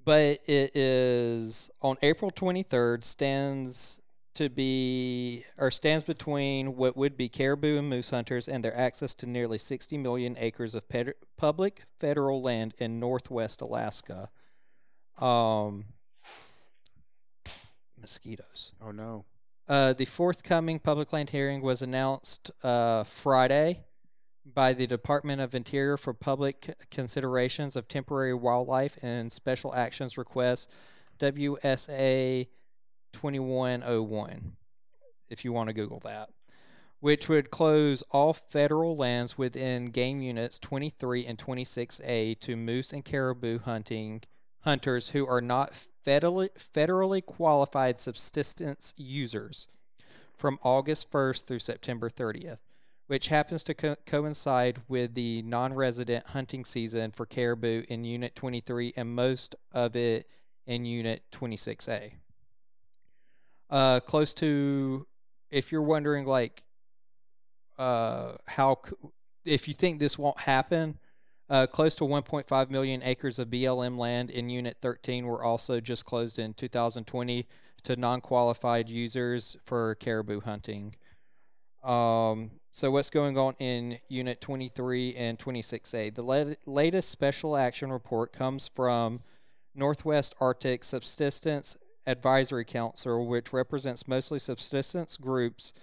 but it is on April 23rd, stands to be or stands between what would be caribou and moose hunters and their access to nearly 60 million acres of ped- public federal land in northwest Alaska. Um, mosquitoes. Oh no. Uh, the forthcoming public land hearing was announced uh, Friday by the Department of Interior for public considerations of temporary wildlife and special actions request WSA 2101 if you want to google that. which would close all federal lands within game units 23 and 26A to moose and caribou hunting hunters who are not federally, federally qualified subsistence users from August 1st through September 30th, which happens to co- coincide with the non resident hunting season for caribou in Unit 23 and most of it in Unit 26A. Uh, close to, if you're wondering, like, uh, how, if you think this won't happen, uh, close to 1.5 million acres of BLM land in Unit 13 were also just closed in 2020 to non qualified users for caribou hunting. Um, so, what's going on in Unit 23 and 26A? The lat- latest special action report comes from Northwest Arctic Subsistence Advisory Council, which represents mostly subsistence groups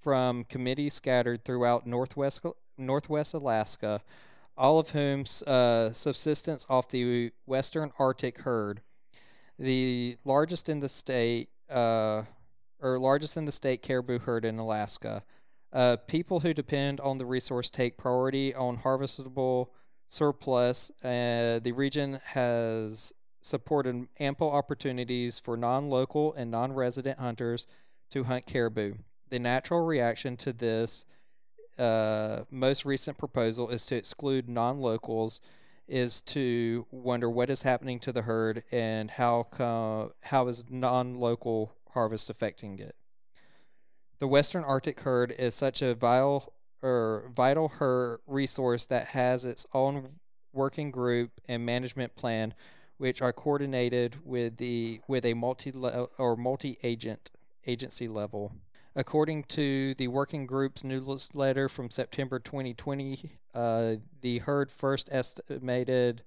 from committees scattered throughout Northwest, Northwest Alaska, all of whom uh, subsistence off the Western Arctic herd. The largest in the state, uh, or largest in the state caribou herd in Alaska. Uh, people who depend on the resource take priority on harvestable surplus. Uh, the region has supported ample opportunities for non local and non resident hunters to hunt caribou. The natural reaction to this uh, most recent proposal is to exclude non locals, is to wonder what is happening to the herd and how, how is non local harvest affecting it. The Western Arctic herd is such a vital or vital herd resource that has its own working group and management plan, which are coordinated with the with a multi or multi agent agency level. According to the working group's newsletter from September 2020, uh, the herd first estimated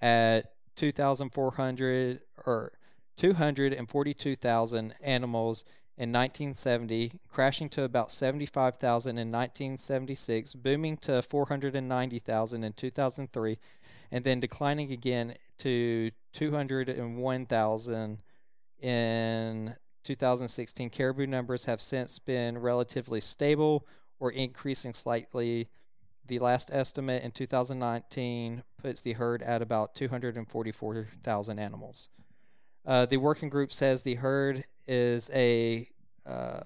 at 2,400 or 242,000 animals in 1970, crashing to about 75,000 in 1976, booming to 490,000 in 2003, and then declining again to 201,000 in 2016. Caribou numbers have since been relatively stable or increasing slightly. The last estimate in 2019 puts the herd at about 244,000 animals. Uh, the working group says the herd is a uh,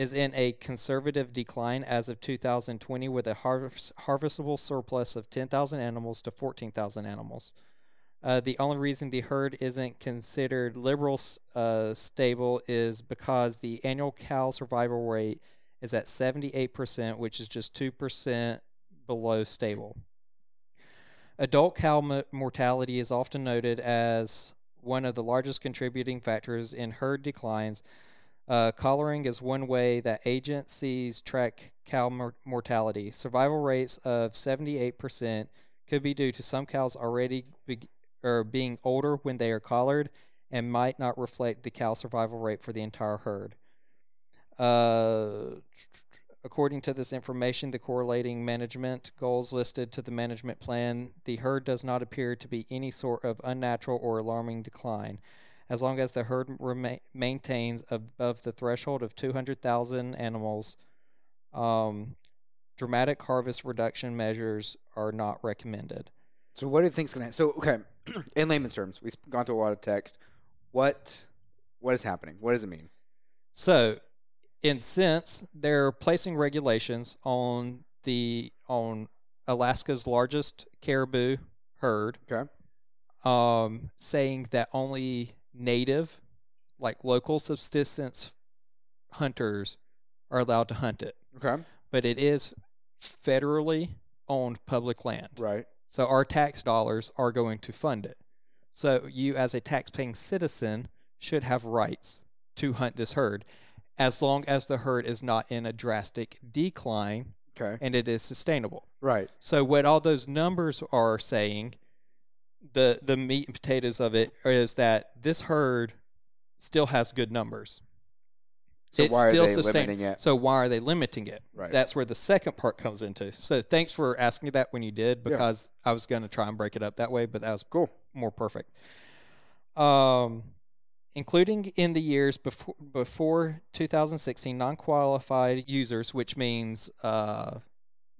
is in a conservative decline as of 2020, with a harvest, harvestable surplus of 10,000 animals to 14,000 animals. Uh, the only reason the herd isn't considered liberal uh, stable is because the annual cow survival rate is at 78%, which is just 2% below stable. Adult cow mo- mortality is often noted as one of the largest contributing factors in herd declines. Uh, collaring is one way that agencies track cow mor- mortality. Survival rates of 78% could be due to some cows already be- or being older when they are collared and might not reflect the cow survival rate for the entire herd. Uh, according to this information, the correlating management goals listed to the management plan, the herd does not appear to be any sort of unnatural or alarming decline. As long as the herd rema- maintains above the threshold of 200,000 animals, um, dramatic harvest reduction measures are not recommended. So what do you think's gonna? happen? So okay, in layman's terms, we've gone through a lot of text. What what is happening? What does it mean? So, in sense, they're placing regulations on the on Alaska's largest caribou herd, Okay. um, saying that only native, like local subsistence hunters, are allowed to hunt it. Okay. But it is federally owned public land. Right. So our tax dollars are going to fund it. So you, as a tax-paying citizen, should have rights to hunt this herd, as long as the herd is not in a drastic decline Okay. and it is sustainable. Right. So what all those numbers are saying, the the meat and potatoes of it is that this herd still has good numbers. So it's why are still they sustain- limiting it? So why are they limiting it? Right. That's where the second part comes into. So thanks for asking that when you did, Yeah. because I was going to try and break it up that way, but that was Cool. more perfect. Um, including in the years before before 2016, non-qualified users, which means uh,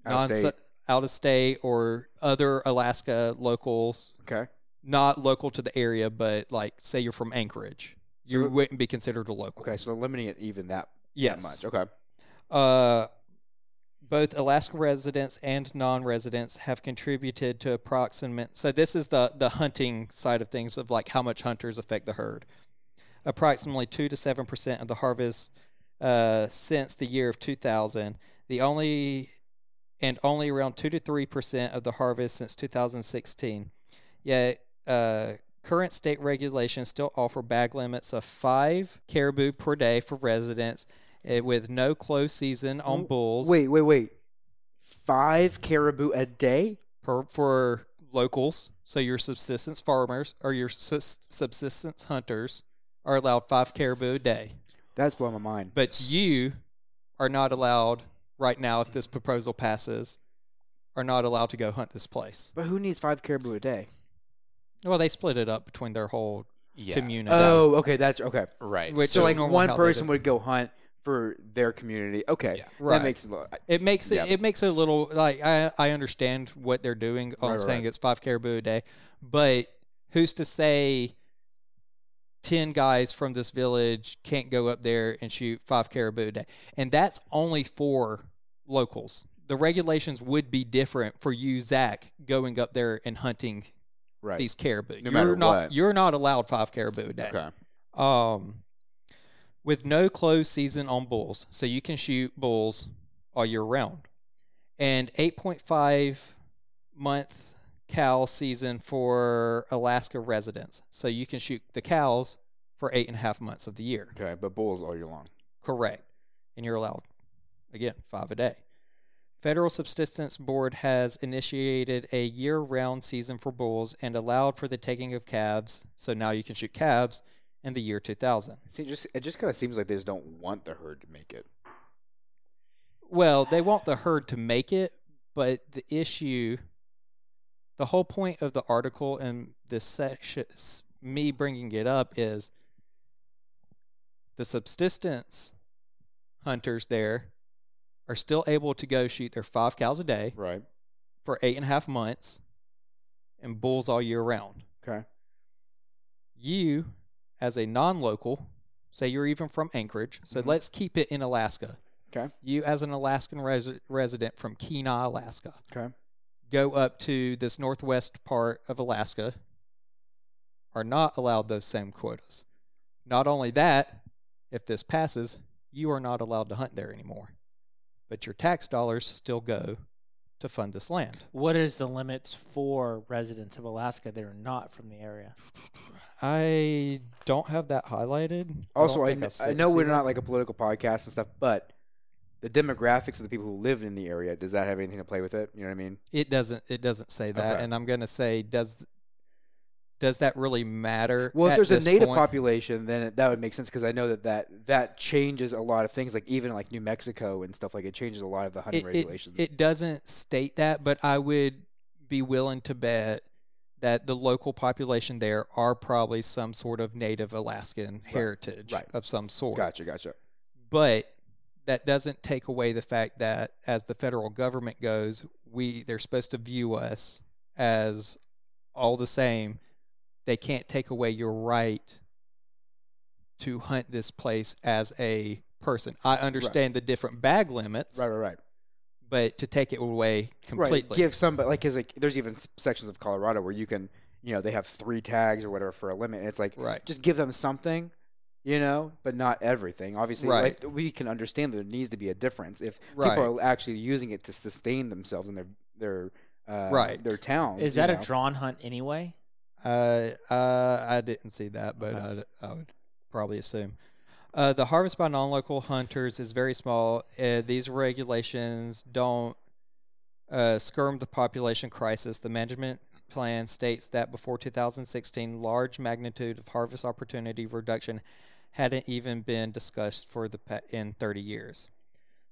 Out of state. out of state or other Alaska locals, Okay. not local to the area, but like say you're from Anchorage, you So- wouldn't be considered a local. Okay. So limiting it even that, that much. Okay. Uh, both Alaska residents and non-residents have contributed to approximate. So this is the the hunting side of things of like how much hunters affect the herd. Approximately two to seven percent of the harvest uh, since the year of 2000. The only and only around two to three percent of the harvest since 2016. Yet uh, current state regulations still offer bag limits of five caribou per day for residents eh, with no close season on bulls Wait, wait, wait. Five caribou a day? per, for locals. So your subsistence farmers or your sus- subsistence hunters are allowed five caribou a day. That's blowing my mind. But you are not allowed right now, if this proposal passes, are not allowed to go hunt this place. But who needs five caribou a day? Well, they split it up between their whole Yeah. community. Oh, okay. That's okay. Right. Which So like one person would go hunt for their community. Okay, Yeah. that Right. makes a lot. It makes it Yeah. it makes it a little like I I understand what they're doing on Right, right, saying right. it's five caribou a day, but who's to say ten guys from this village can't go up there and shoot five caribou a day? And that's only for locals. The regulations would be different for you, Zach, going up there and hunting Right. these caribou. No you're matter not what. you're not allowed five caribou a day. Okay. Um, with no closed season on bulls, so you can shoot bulls all year round, and 8.5 month cow season for Alaska residents, so you can shoot the cows for eight and a half months of the year. Okay, but bulls all year long. Correct, and you're allowed again five a day. Federal Subsistence Board has initiated a year-round season for bulls and allowed for the taking of calves. So now you can shoot calves in the year 2000. See, just it just kind of seems like they just don't want the herd to make it. Well, they want the herd to make it, but the issue, the whole point of the article and this section, me bringing it up is the subsistence hunters there are still able to go shoot their five cows a day Right. for eight and a half months and bulls all year round. Okay. You, as a non local, say you're even from Anchorage, so Mhm. let's keep it in Alaska. Okay. You, as an Alaskan resi- resident from Kenai, Alaska, Okay. go up to this northwest part of Alaska, are not allowed those same quotas. Not only that, if this passes, you are not allowed to hunt there anymore. But your tax dollars still go to fund this land. What is the limits for residents of Alaska that are not from the area? I don't have that highlighted. Also, don't I, kn- I know we're that. not like a political podcast and stuff, but the demographics of the people who live in the area does that have anything to play with it? You know what I mean? It doesn't. It doesn't say that, Okay. and I'm going to say does. Does that really matter? Well, if there's a native point? population, then it, that would make sense because I know that, that that changes a lot of things, like even like New Mexico and stuff like it changes a lot of the hunting it, it, regulations. it doesn't state that, but I would be willing to bet that the local population there are probably some sort of native Alaskan heritage right. of some sort. gotcha, gotcha. But that doesn't take away the fact that as the federal government goes, we they're supposed to view us as all the same. They can't take away your right to hunt this place as a person. I understand the different bag limits, Right, right, right. but to take it away completely. Right. Give some, but like, cause like, there's even sections of Colorado where you can, you know, they have three tags or whatever for a limit. And it's like, Right. just give them something, you know, but not everything. Obviously, Right. like we can understand that there needs to be a difference if Right. people are actually using it to sustain themselves in their their uh, Right. their town. Is that know. a drawn hunt anyway? Uh, uh, I didn't see that, but Okay. I, I would probably assume. Uh, the harvest by non-local hunters is very small. Uh, these regulations don't uh, skirm the population crisis. The management plan states that before 2016, large magnitude of harvest opportunity reduction hadn't even been discussed for the pa- in 30 years.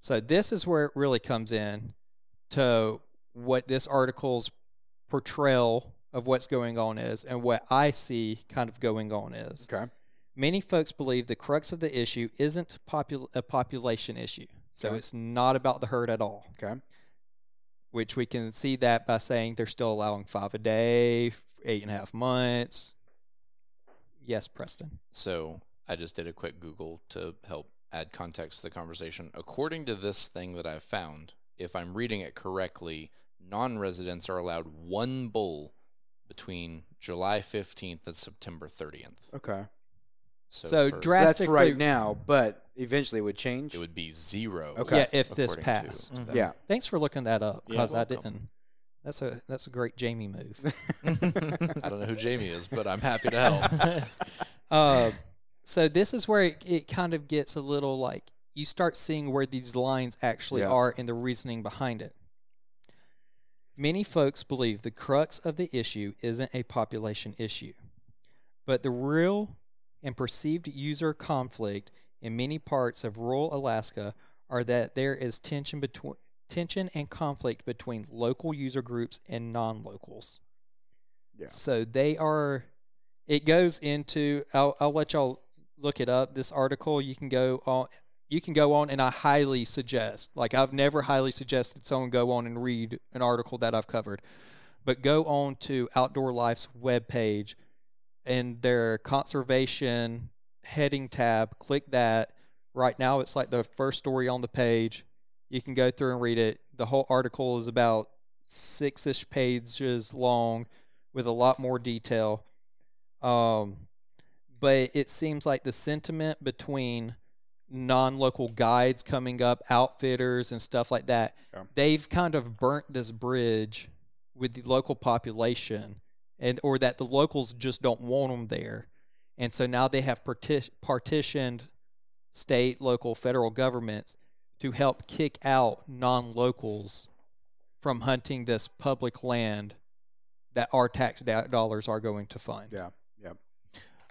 So this is where it really comes in to what this article's portrayal of what's going on is and what I see kind of going on is. Okay. Many folks believe the crux of the issue isn't popul- a population issue. So Okay. it's not about the herd at all, Okay. which we can see that by saying they're still allowing five a day, eight and a half months. Yes, Preston. So I just did a quick Google to help add context to the conversation. According to this thing that I've found, if I'm reading it correctly, non residents are allowed one bull between July 15th and September 30th. Okay. So, for- dra- That's Drastically- right now, but eventually it would change. it would be zero. Okay. Yeah, if this according to passed. them. yeah. Thanks for looking that up Yeah, because I welcome. didn't. That's a that's a great Jamie move. I don't know who Jamie is, but I'm happy to help. Uh, so this is where it, it kind of gets a little like you start seeing where these lines actually Yeah. are and the reasoning behind it. Many folks believe the crux of the issue isn't a population issue, but the real and perceived user conflict in many parts of rural Alaska are that there is tension between tension and conflict between local user groups and non-locals. Yeah. So they are it goes into I'll, I'll let y'all look it up this article you can go on you can go on and i highly suggest like i've never highly suggested someone go on and read an article that i've covered but go on to outdoor life's webpage and their conservation heading tab click that. Right now it's like the first story on the page. You can go through and read it. The whole article is about six-ish pages long with a lot more detail. Um, but it seems like the sentiment between non-local guides coming up, outfitters and stuff like that, Yeah. they've kind of burnt this bridge with the local population, and or that the locals just don't want them there, and so now they have parti- partitioned state, local, federal governments to help kick out non-locals from hunting this public land that our tax da- dollars are going to fund. Yeah. Yep.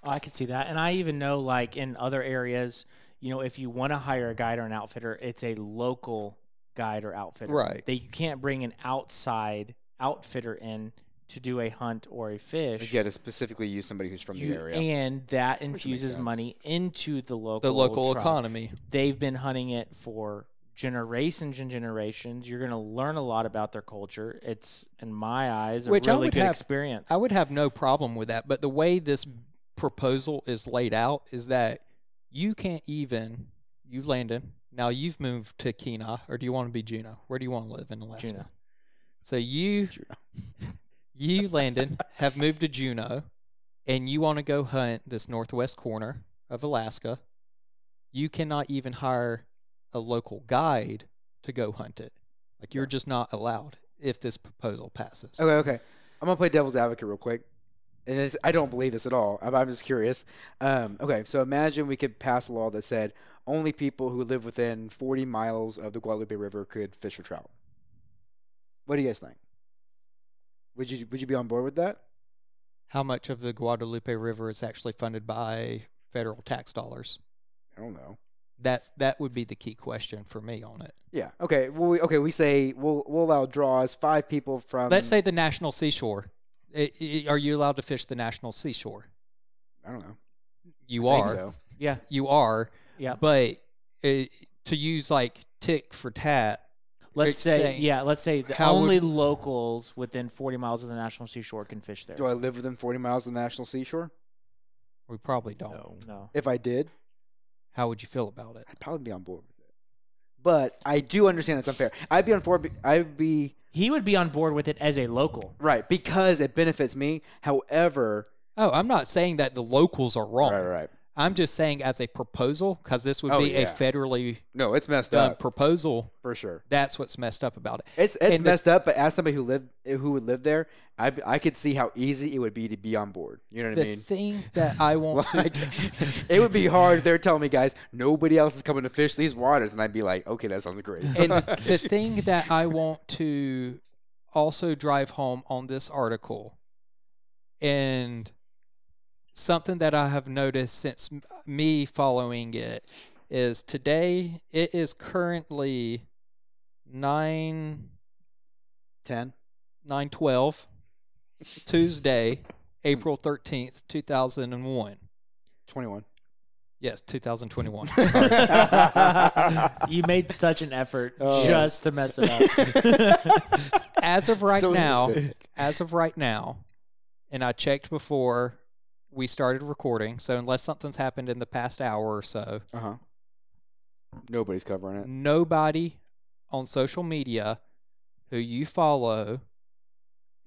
Oh, I could see that. And I even know, like, in other areas, you know, if you want to hire a guide or an outfitter, it's a local guide or outfitter. Right. That you can't bring an outside outfitter in to do a hunt or a fish. You got to specifically use somebody who's from You- the area. And that infuses money into the local The local tribe. economy. They've been hunting it for generations and generations. You're going to learn a lot about their culture. It's, in my eyes, a Which I really would good have- experience. I would have no problem with that, but the way this proposal is laid out is that you can't even you Landon. Now you've moved to Kenai, or do you want to be Juneau? Where do you want to live in Alaska? Juneau. So you, you Landon, have moved to Juneau, and you want to go hunt this northwest corner of Alaska. You cannot even hire a local guide to go hunt it. Like you're just not allowed if this proposal passes. Okay, okay. I'm gonna play devil's advocate real quick, and I don't believe this at all. I'm, I'm just curious. Um, okay, so imagine we could pass a law that said only people who live within 40 miles of the Guadalupe River could fish for trout. What do you guys think? Would you would you be on board with that? how much of the Guadalupe River is actually funded by federal tax dollars? I don't know. That's that would be the key question for me on it. Yeah. Okay. Well, we, okay. We say we'll we'll allow draws. Five people from. Let's say the national seashore. I- I- are you allowed to fish the national seashore? I don't know. You I think are. so. yeah. You are. Yeah. But uh, to use like tick for tat, Let's say, saying- yeah, let's say the How would- only locals within 40 miles of the national seashore can fish there. Do I live within 40 miles of the national seashore? we probably don't. No. No. If I did, How would you feel about it? I'd probably be on board with it. But I do understand it's unfair. I'd be on board. I'd be He would be on board with it as a local. right because it benefits me. However, Oh, I'm not saying that the locals are wrong. right, right. I'm just saying as a proposal, because this would Oh, be a federally No, it's messed um, up proposal. for sure. That's what's messed up about it. It's it's And the- messed up. But as somebody who lived who would live there, I I could see how easy it would be to be on board. You know what I mean? The thing that I want Like, to it would be hard if they're telling me, guys, nobody else is coming to fish these waters, and I'd be like, okay, that sounds great. and the thing that I want to also drive home on this article, and something that I have noticed since me following it, is today it is currently nine Ten. nine twelve Tuesday, April thirteenth, two thousand and one. 21. Yes, 2021. you made such an effort Oh. just to mess it up. as of right So now, specific. as of right now, and I checked before we started recording. So unless something's happened in the past hour or so, Uh huh. Nobody's covering it. nobody on social media who you follow,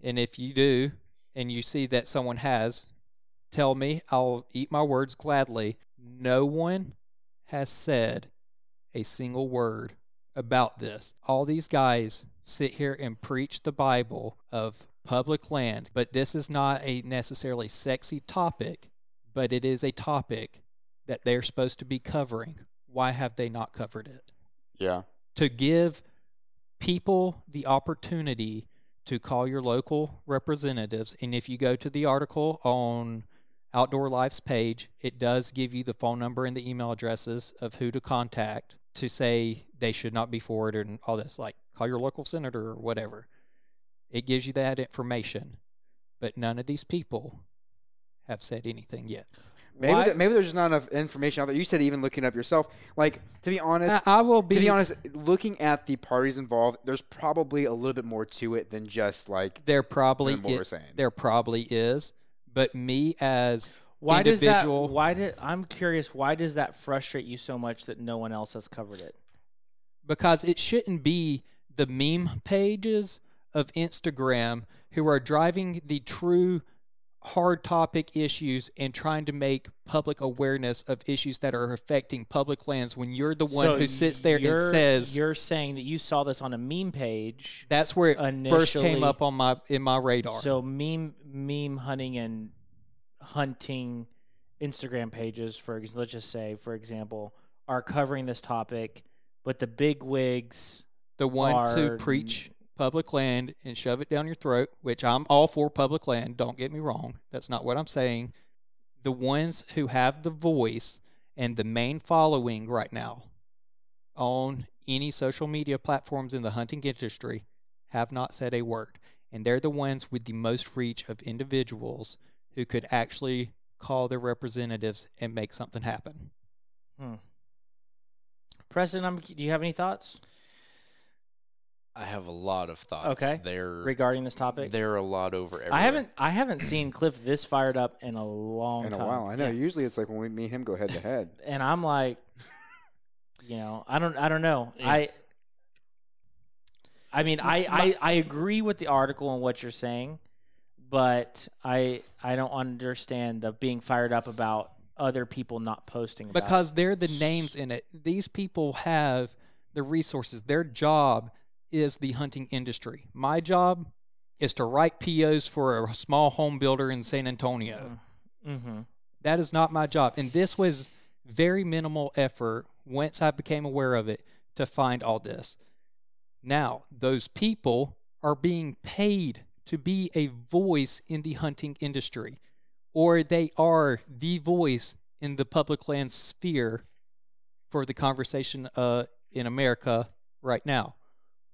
and if you do, and you see that someone has, tell me. I'll eat my words gladly. No one has said a single word about this. All these guys sit here and preach the Bible of public land, but this is not a necessarily sexy topic, but it is a topic that they're supposed to be covering. Why have they not covered it? Yeah. to give people the opportunity to call your local representatives. And if you go to the article on Outdoor Life's page, it does give you the phone number and the email addresses of who to contact to say they should not be forwarded and all this. Like, call your local senator or whatever. It gives you that information. But none of these people have said anything yet. Maybe Why- th- maybe there's just not enough information out there. You said even looking up yourself. Like to be honest, I, I will be, to be honest, looking at the parties involved, there's probably a little bit more to it than just like There probably than what i- we're saying. there probably is, but me as Why does that? individual, Why did I'm curious? Why does that frustrate you so much that no one else has covered it? because it shouldn't be the meme pages of Instagram who are driving the true hard topic issues and trying to make public awareness of issues that are affecting public lands when you're the one So who sits there and says you're saying that you saw this on a meme page. that's where it first came up on my in my radar. So meme meme hunting and hunting Instagram pages, for let's just say, for example, are covering this topic, but the big wigs the ones who are- preach public land and shove it down your throat, which I'm all for public land, don't get me wrong. That's not what I'm saying. The ones who have the voice and the main following right now on any social media platforms in the hunting industry have not said a word. And they're the ones with the most reach of individuals who could actually call their representatives and make something happen. Hmm. Preston, I'm, do you have any thoughts I have a lot of thoughts. Okay. They're regarding this topic? they're a lot over everywhere. I haven't I haven't seen Cliff this fired up in a long in a time. while. I know. Yeah. Usually it's like when we me and him go head to head. and I'm like, you know, I don't, I don't know. Yeah. I, I mean, I, I, I agree with the article and what you're saying, but I, I don't understand the being fired up about other people not posting about it. because they're the names in it. These people have the resources. Their job is the hunting industry. My job is to write POs for a small home builder in San Antonio. Mm-hmm. That is not my job. And this was very minimal effort once I became aware of it to find all this. Now, those people are being paid to be a voice in the hunting industry, or they are the voice in the public land sphere for the conversation uh, in America right now.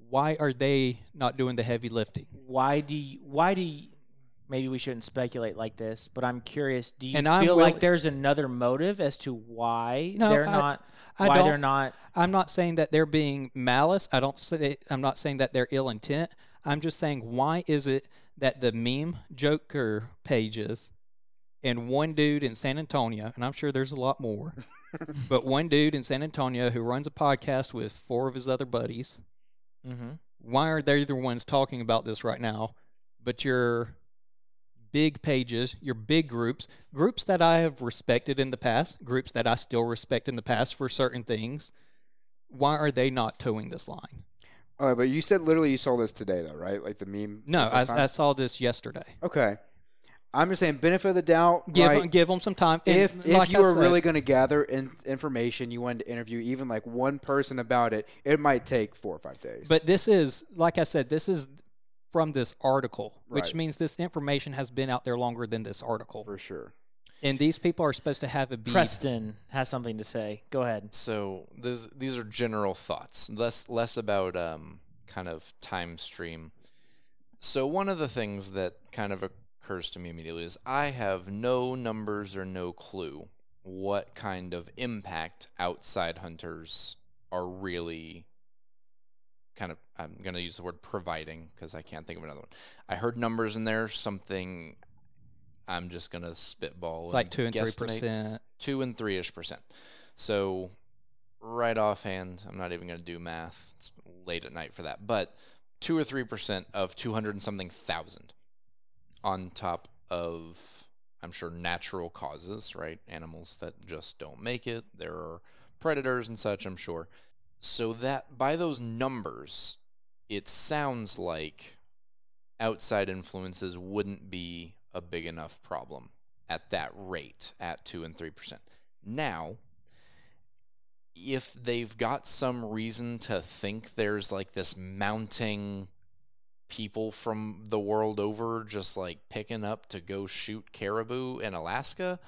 Why are they not doing the heavy lifting? Why do you, why do you, maybe we shouldn't speculate like this, but I'm curious. Do you And I'm feel like there's another motive as to why No, they're I- not, I why they're not I'm not saying that they're being malice. I don't say I'm not saying that they're ill intent. I'm just saying why is it that the meme joker pages and one dude in San Antonio, and I'm sure there's a lot more, but one dude in San Antonio who runs a podcast with four of his other buddies, mm-hmm. why are they the ones talking about this right now? But your big pages, your big groups, groups that I have respected in the past, groups that I still respect in the past for certain things, why are they not towing this line? All right, but you said literally you saw this today though, right? Like the meme. No, the I. I saw this yesterday. Okay. I'm just saying, benefit of the doubt. Give right? them, give them some time. And if if like you I were said- really going to gather in, information, you wanted to interview even like one person about it, it might take four or five days. But this is, like I said, this is from this article, which means this information has been out there longer than this article. for sure. And these people are supposed to have a beat. Preston has something to say. Go ahead. So this, these are general thoughts, less less about um, kind of time stream. So one of the things that kind of occurs to me immediately is I have no numbers or no clue what kind of impact outside hunters are really kind of I'm going to use the word providing because I can't think of another one. I heard numbers in there something I'm just going to spitball It's like two and 3%. 2 and 3ish percent. So right offhand, I'm not even going to do math. It's late at night for that. But 2 or 3% of 200 and something thousand on top of I'm sure natural causes, right? Animals that just don't make it. There are predators and such, I'm sure. So that by those numbers, it sounds like outside influences wouldn't be a big enough problem at that rate at 2 and 3%. Now, if they've got some reason to think there's like this mounting people from the world over just like picking up to go shoot caribou in Alaska,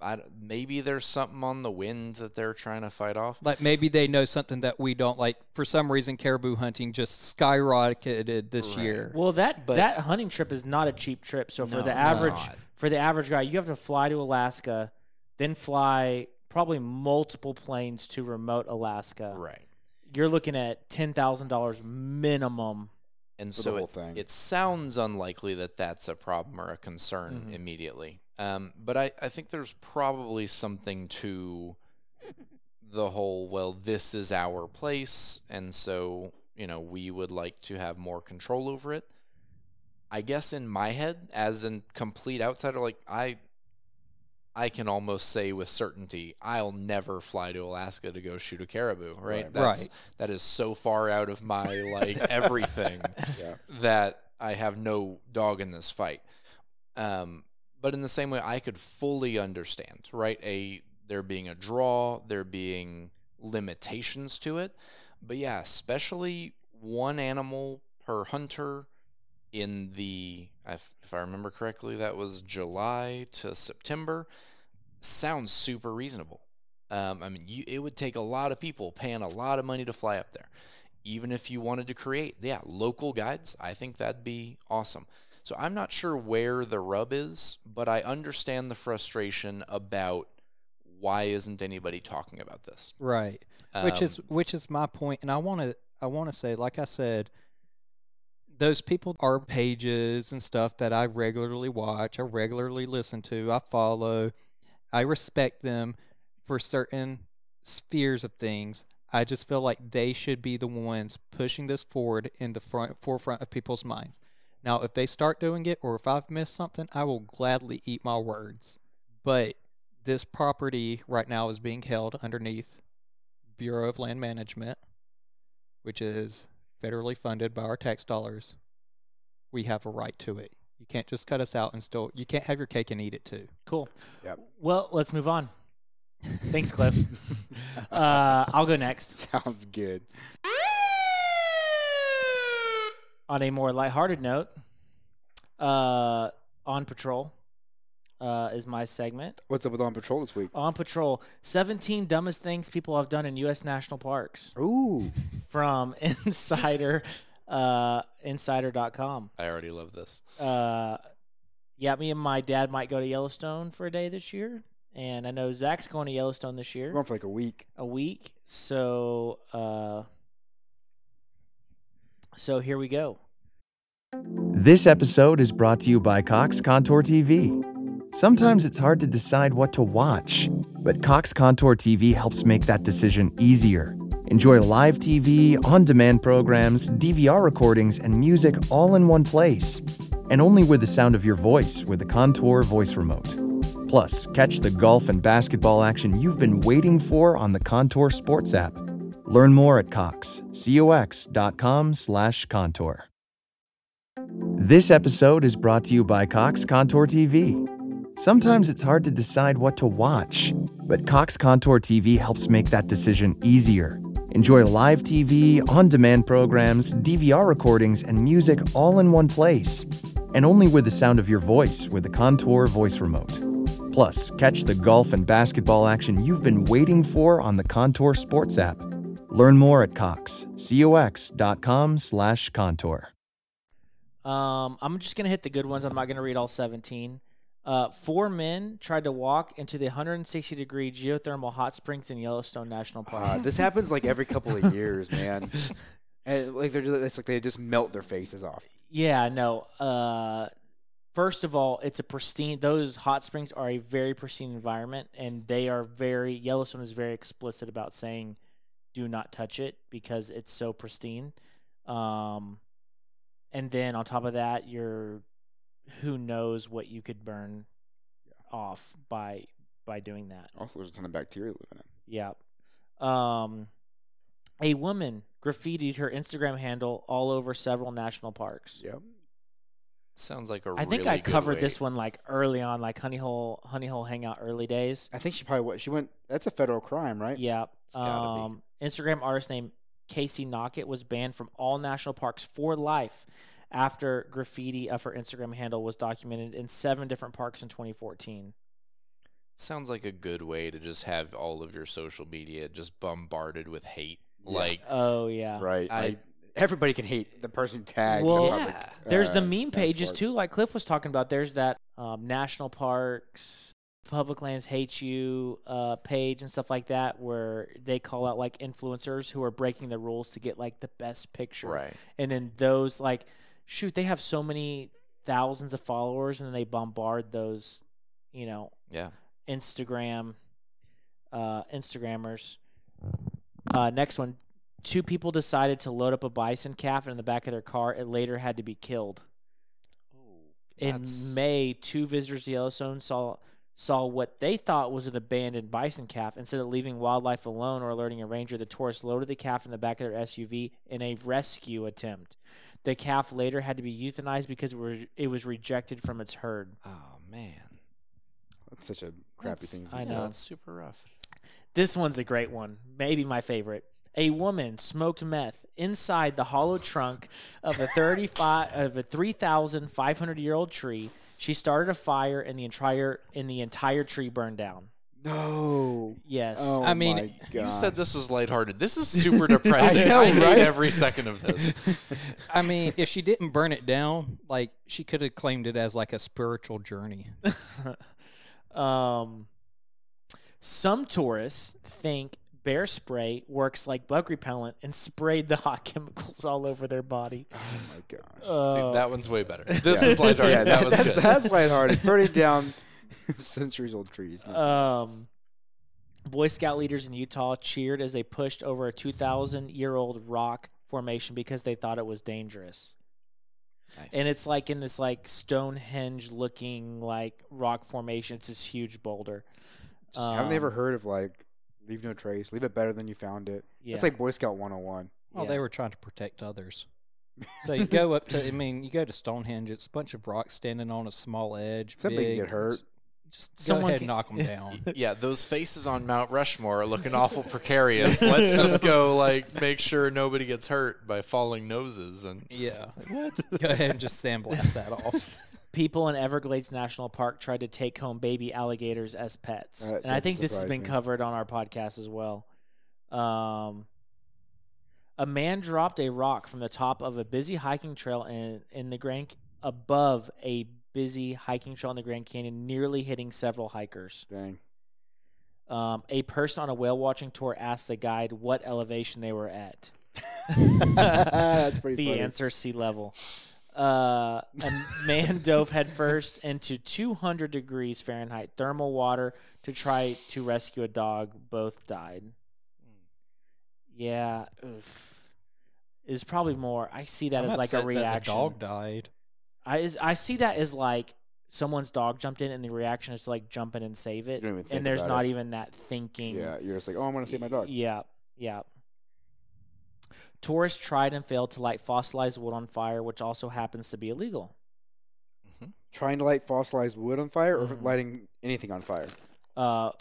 I, maybe there's something on the wind that they're trying to fight off. Like maybe they know something that we don't. Like for some reason, caribou hunting just skyrocketed this Right. year. Well, that But- that hunting trip is not a cheap trip. So for No, the average not. for the average guy, you have to fly to Alaska, then fly probably multiple planes to remote Alaska. Right. You're looking at ten thousand dollars minimum. And so it, it sounds unlikely that that's a problem or a concern Mhm. immediately. Um, but I, I think there's probably something to the whole, well, this is our place. And so, you know, we would like to have more control over it. I guess in my head, as a complete outsider, like I, I can almost say with certainty, I'll never fly to Alaska to go shoot a caribou. Right? Right. That's, Right. That is so far out of my like everything Yeah. that I have no dog in this fight. Um, but in the same way, I could fully understand, right? A there being a draw, there being limitations to it. But yeah, especially one animal per hunter in the, if, if I remember correctly, that was July to September. Sounds super reasonable. Um, I mean, you, it would take a lot of people paying a lot of money to fly up there. Even if you wanted to create, yeah, local guides, I think that'd be awesome. So I'm not sure where the rub is, but I understand the frustration about why isn't anybody talking about this? Right. which Um, is which is my point and i want to i want to say like i said those people are pages and stuff that i regularly watch i regularly listen to i follow i respect them for certain spheres of things. I just feel like they should be the ones pushing this forward in the front forefront of people's minds. Now if they start doing it or if i've missed something i will gladly eat my words. But this property right now is being held underneath Bureau of Land Management, which is federally funded by our tax dollars, we have a right to it. You can't just cut us out and still, you can't have your cake and eat it too. Cool. Yep. Well, let's move on. Thanks, Cliff. uh, I'll go next. Sounds good. On a more lighthearted note, uh, on patrol uh, is my segment. What's up with on patrol this week? On patrol, 17 dumbest things people have done in U.S. national parks Ooh. from Insider, uh, Insider.com. I already love this. Uh, yeah, me and my dad might go to Yellowstone for a day this year, and I know Zach's going to Yellowstone this year. We're going for like a week. a week. So, uh, so here we go. This episode is brought to you by Cox Contour TV. Sometimes it's hard to decide what to watch, but Cox Contour TV helps make that decision easier. Enjoy live TV, on demand programs, DVR recordings, and music all in one place. And only with the sound of your voice with the Contour voice remote. Plus, catch the golf and basketball action you've been waiting for on the Contour Sports app. Learn more at Cox, cox.com slash contour. This episode is brought to you by Cox Contour TV. Sometimes it's hard to decide what to watch, but Cox Contour TV helps make that decision easier. Enjoy live TV, on demand programs, DVR recordings, and music all in one place. And only with the sound of your voice with the Contour voice remote. Plus, catch the golf and basketball action you've been waiting for on the Contour Sports app. Learn more at Cox, cox.com slash contour. Um, I'm just gonna hit the good ones. I'm not gonna read all 17. Uh, four men tried to walk into the 160 degree geothermal hot springs in Yellowstone National Park. Uh, this happens like every couple of years, man. And like they're just, it's like they just melt their faces off. Yeah, no. Uh, first of all, it's a pristine. Those hot springs are a very pristine environment, and they are very. Yellowstone is very explicit about saying, "Do not touch it" because it's so pristine. Um, and then on top of that, you're who knows what you could burn off by by doing that. Also, there's a ton of bacteria living in it. Yeah. Um, a woman graffitied her Instagram handle all over several national parks. Yep. Sounds like a I think really I covered this one like early on, like Honey Hole, Honey Hole Hangout early days. I think she probably went. She went. That's a federal crime, right? Yeah. It's gotta be. Um, Instagram artist named Casey Nocket was banned from all national parks for life after graffiti of her Instagram handle was documented in seven different parks in 2014. Sounds like a good way to just have all of your social media just bombarded with hate. Yeah. Like, Oh yeah. Right. I- I, everybody can hate the person who tags. Well, the public, Yeah. There's the uh, meme pages park. too, like Cliff was talking about. There's that um, national parks, public lands hate you uh, page and stuff like that, where they call out like influencers who are breaking the rules to get like the best picture. right. And then those like, shoot, they have so many thousands of followers, and they bombard those, you know, Yeah. Instagram, uh, Instagrammers. Uh, next one. Two people decided to load up a bison calf in the back of their car. It later had to be killed. In May, two visitors to Yellowstone saw saw what they thought was an abandoned bison calf. Instead of leaving wildlife alone or alerting a ranger, the tourists loaded the calf in the back of their SUV in a rescue attempt. The calf later had to be euthanized because it was, it was rejected from its herd. Oh, man. That's such a crappy That's- thing. I yeah, know. That's super rough. This one's a great one, maybe my favorite. A woman smoked meth inside the hollow trunk of a 35 of a 3,500 year old tree. She started a fire, and the entire and the entire tree burned down. No. Yes. Oh I mean, my you said this was lighthearted. This is super depressing. I, know, hate right? every second of this. I mean, if she didn't burn it down, like she could have claimed it as like a spiritual journey. Um, some tourists think bear spray works like bug repellent and sprayed the hot chemicals all over their body. Oh my gosh. Uh, See, that one's way better. This is lighthearted. yeah, that was that's, good. That's lighthearted. Burning down centuries old trees. Um, Boy Scout leaders in Utah cheered as they pushed over a 2,000 year old rock formation because they thought it was dangerous. Nice. And it's like in this like Stonehenge looking like rock formation. It's this huge boulder. Just, haven't they ever Um, heard of like leave no trace, leave it better than you found it? Yeah. It's like Boy Scout 101. Well, Yeah. they were trying to protect others. So you go up to, I mean, you go to Stonehenge. It's a bunch of rocks standing on a small edge. Somebody big, get hurt. it's- Just go Someone ahead can- and knock them down. yeah, those faces on Mount Rushmore are looking awful precarious. Let's just go like make sure nobody gets hurt by falling noses and yeah. What? go ahead and just sandblast that off. people in Everglades National Park tried to take home baby alligators as pets. Uh, and I think this has been me. covered on our podcast as well. Um, a man dropped a rock from the top of a busy hiking trail in, in the Grand above a busy hiking trail in the Grand Canyon, nearly hitting several hikers. Dang. Um, a person on a whale watching tour asked the guide what elevation they were at. That's pretty the funny. answer sea level. Uh, a man dove headfirst into 200 degrees Fahrenheit thermal water to try to rescue a dog. Both died. Yeah, oof. is probably more. I see that I'm as like a upset that reaction. The dog died. I is, I see that as like someone's dog jumped in, and the reaction is to like jump in and save it. You don't even think and there's about not it. even that thinking. Yeah, you're just like, oh, I'm gonna save my dog. Yeah, yeah. Tourists tried and failed to light fossilized wood on fire, which also happens to be illegal. Trying to light fossilized wood on fire or Mhm. lighting anything on fire. Uh,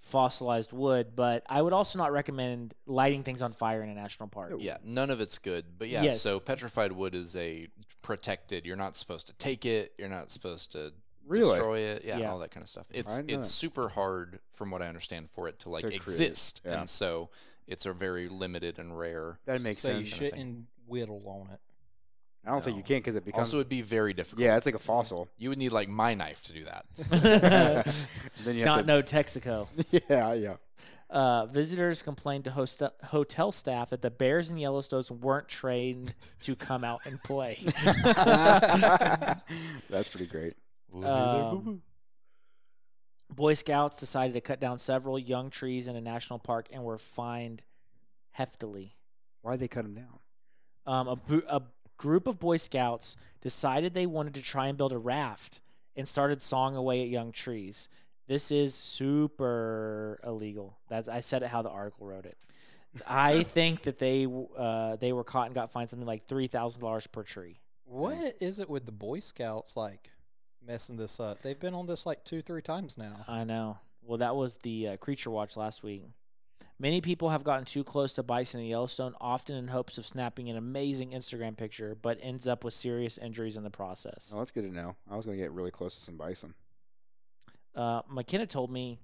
fossilized wood, but I would also not recommend lighting things on fire in a national park. yeah, none of it's good. But yeah, Yes. so petrified wood is a protected. You're not supposed to take it. You're not supposed to Really? destroy it. Yeah, Yeah. all that kind of stuff. It's didn't know it's that. super hard, from what I understand, for it to like To create, exist, yeah. and so it's a very limited and rare. That makes so sense. you shouldn't whittle on it. I don't think you can because it becomes. Also, it'd be very difficult. yeah, it's like a fossil. You would need like my knife to do that. then you Not have no Texaco. to. Yeah, yeah. Uh, visitors complained to host- hotel staff that the bears in Yellowstone weren't trained to come out and play. That's pretty great. Um, Boy Scouts decided to cut down several young trees in a national park and were fined heftily. Why'd they cut them down? Um, a, bu- a group of Boy Scouts decided they wanted to try and build a raft and started sawing away at young trees. This is super illegal. That's I said it how the article wrote it. I think that they uh, they were caught and got fined something like three thousand dollars per tree. What is it with the Boy Scouts like messing this up? They've been on this like two, three times now. I know. Well, that was the uh, Creature Watch last week. Many people have gotten too close to bison in Yellowstone, often in hopes of snapping an amazing Instagram picture, but ends up with serious injuries in the process. Oh, that's good to know. I was going to get really close to some bison. Uh, McKenna told me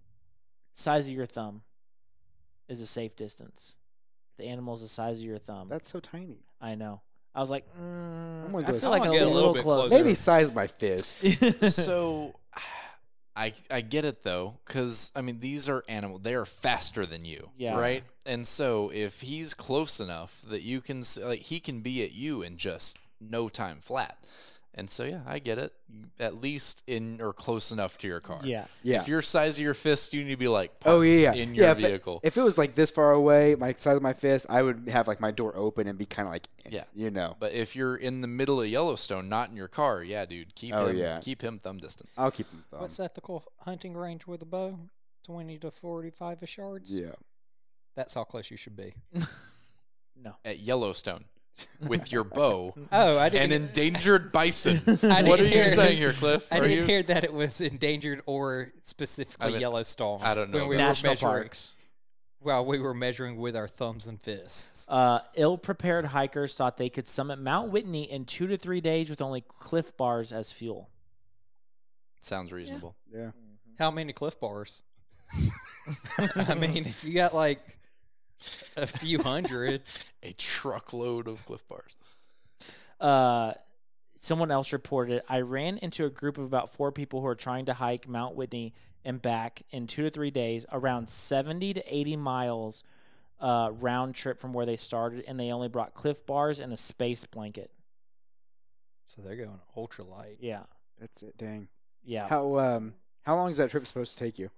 size of your thumb is a safe distance. If the animal's the size of your thumb. That's so tiny. I know. I was like, mm, I'm gonna go I feel like I'm a gonna a little, little bit close. closer. Maybe size my fist. so I I get it though, because I mean these are animals; they are faster than you, Yeah. right? And so if he's close enough that you can like he can be at you in just no time flat. And so yeah, I get it. At least in or close enough to your car. Yeah. Yeah. If your size of your fist, you need to be like Oh yeah, yeah. in your yeah, if it- vehicle. If it, was like this far away, my size of my fist, I would have like my door open and be kind of like, eh, Yeah. you know, but if you're in the middle of Yellowstone, not in your car, yeah, dude, keep Oh, him yeah. keep him thumb distance. I'll keep him Thumb. What's ethical hunting range with a bow? 20 to 45 ish yards? Yeah. That's how close you should be. No. At Yellowstone with your bow Oh, I didn't. An endangered bison. What are you hear- saying here, Cliff? I Are didn't you? hear that it was endangered or specifically I mean, Yellowstone. I don't know When we about were National measuring, parks. Well, we were measuring with our thumbs and fists. Uh, ill-prepared hikers thought they could summit Mount Whitney in two to three days with only Clif Bars as fuel. Sounds reasonable. Yeah. How many Clif Bars? I mean, if you got like a few hundred, A truckload of Clif Bars. uh, someone else reported I ran into a group of about four people who are trying to hike Mount Whitney and back in two to three days, around 70 to 80 miles uh, round trip from where they started, and they only brought Clif Bars and a space blanket. so they're going ultralight. Yeah. That's it. Dang. Yeah. How um how long is that trip supposed to take you?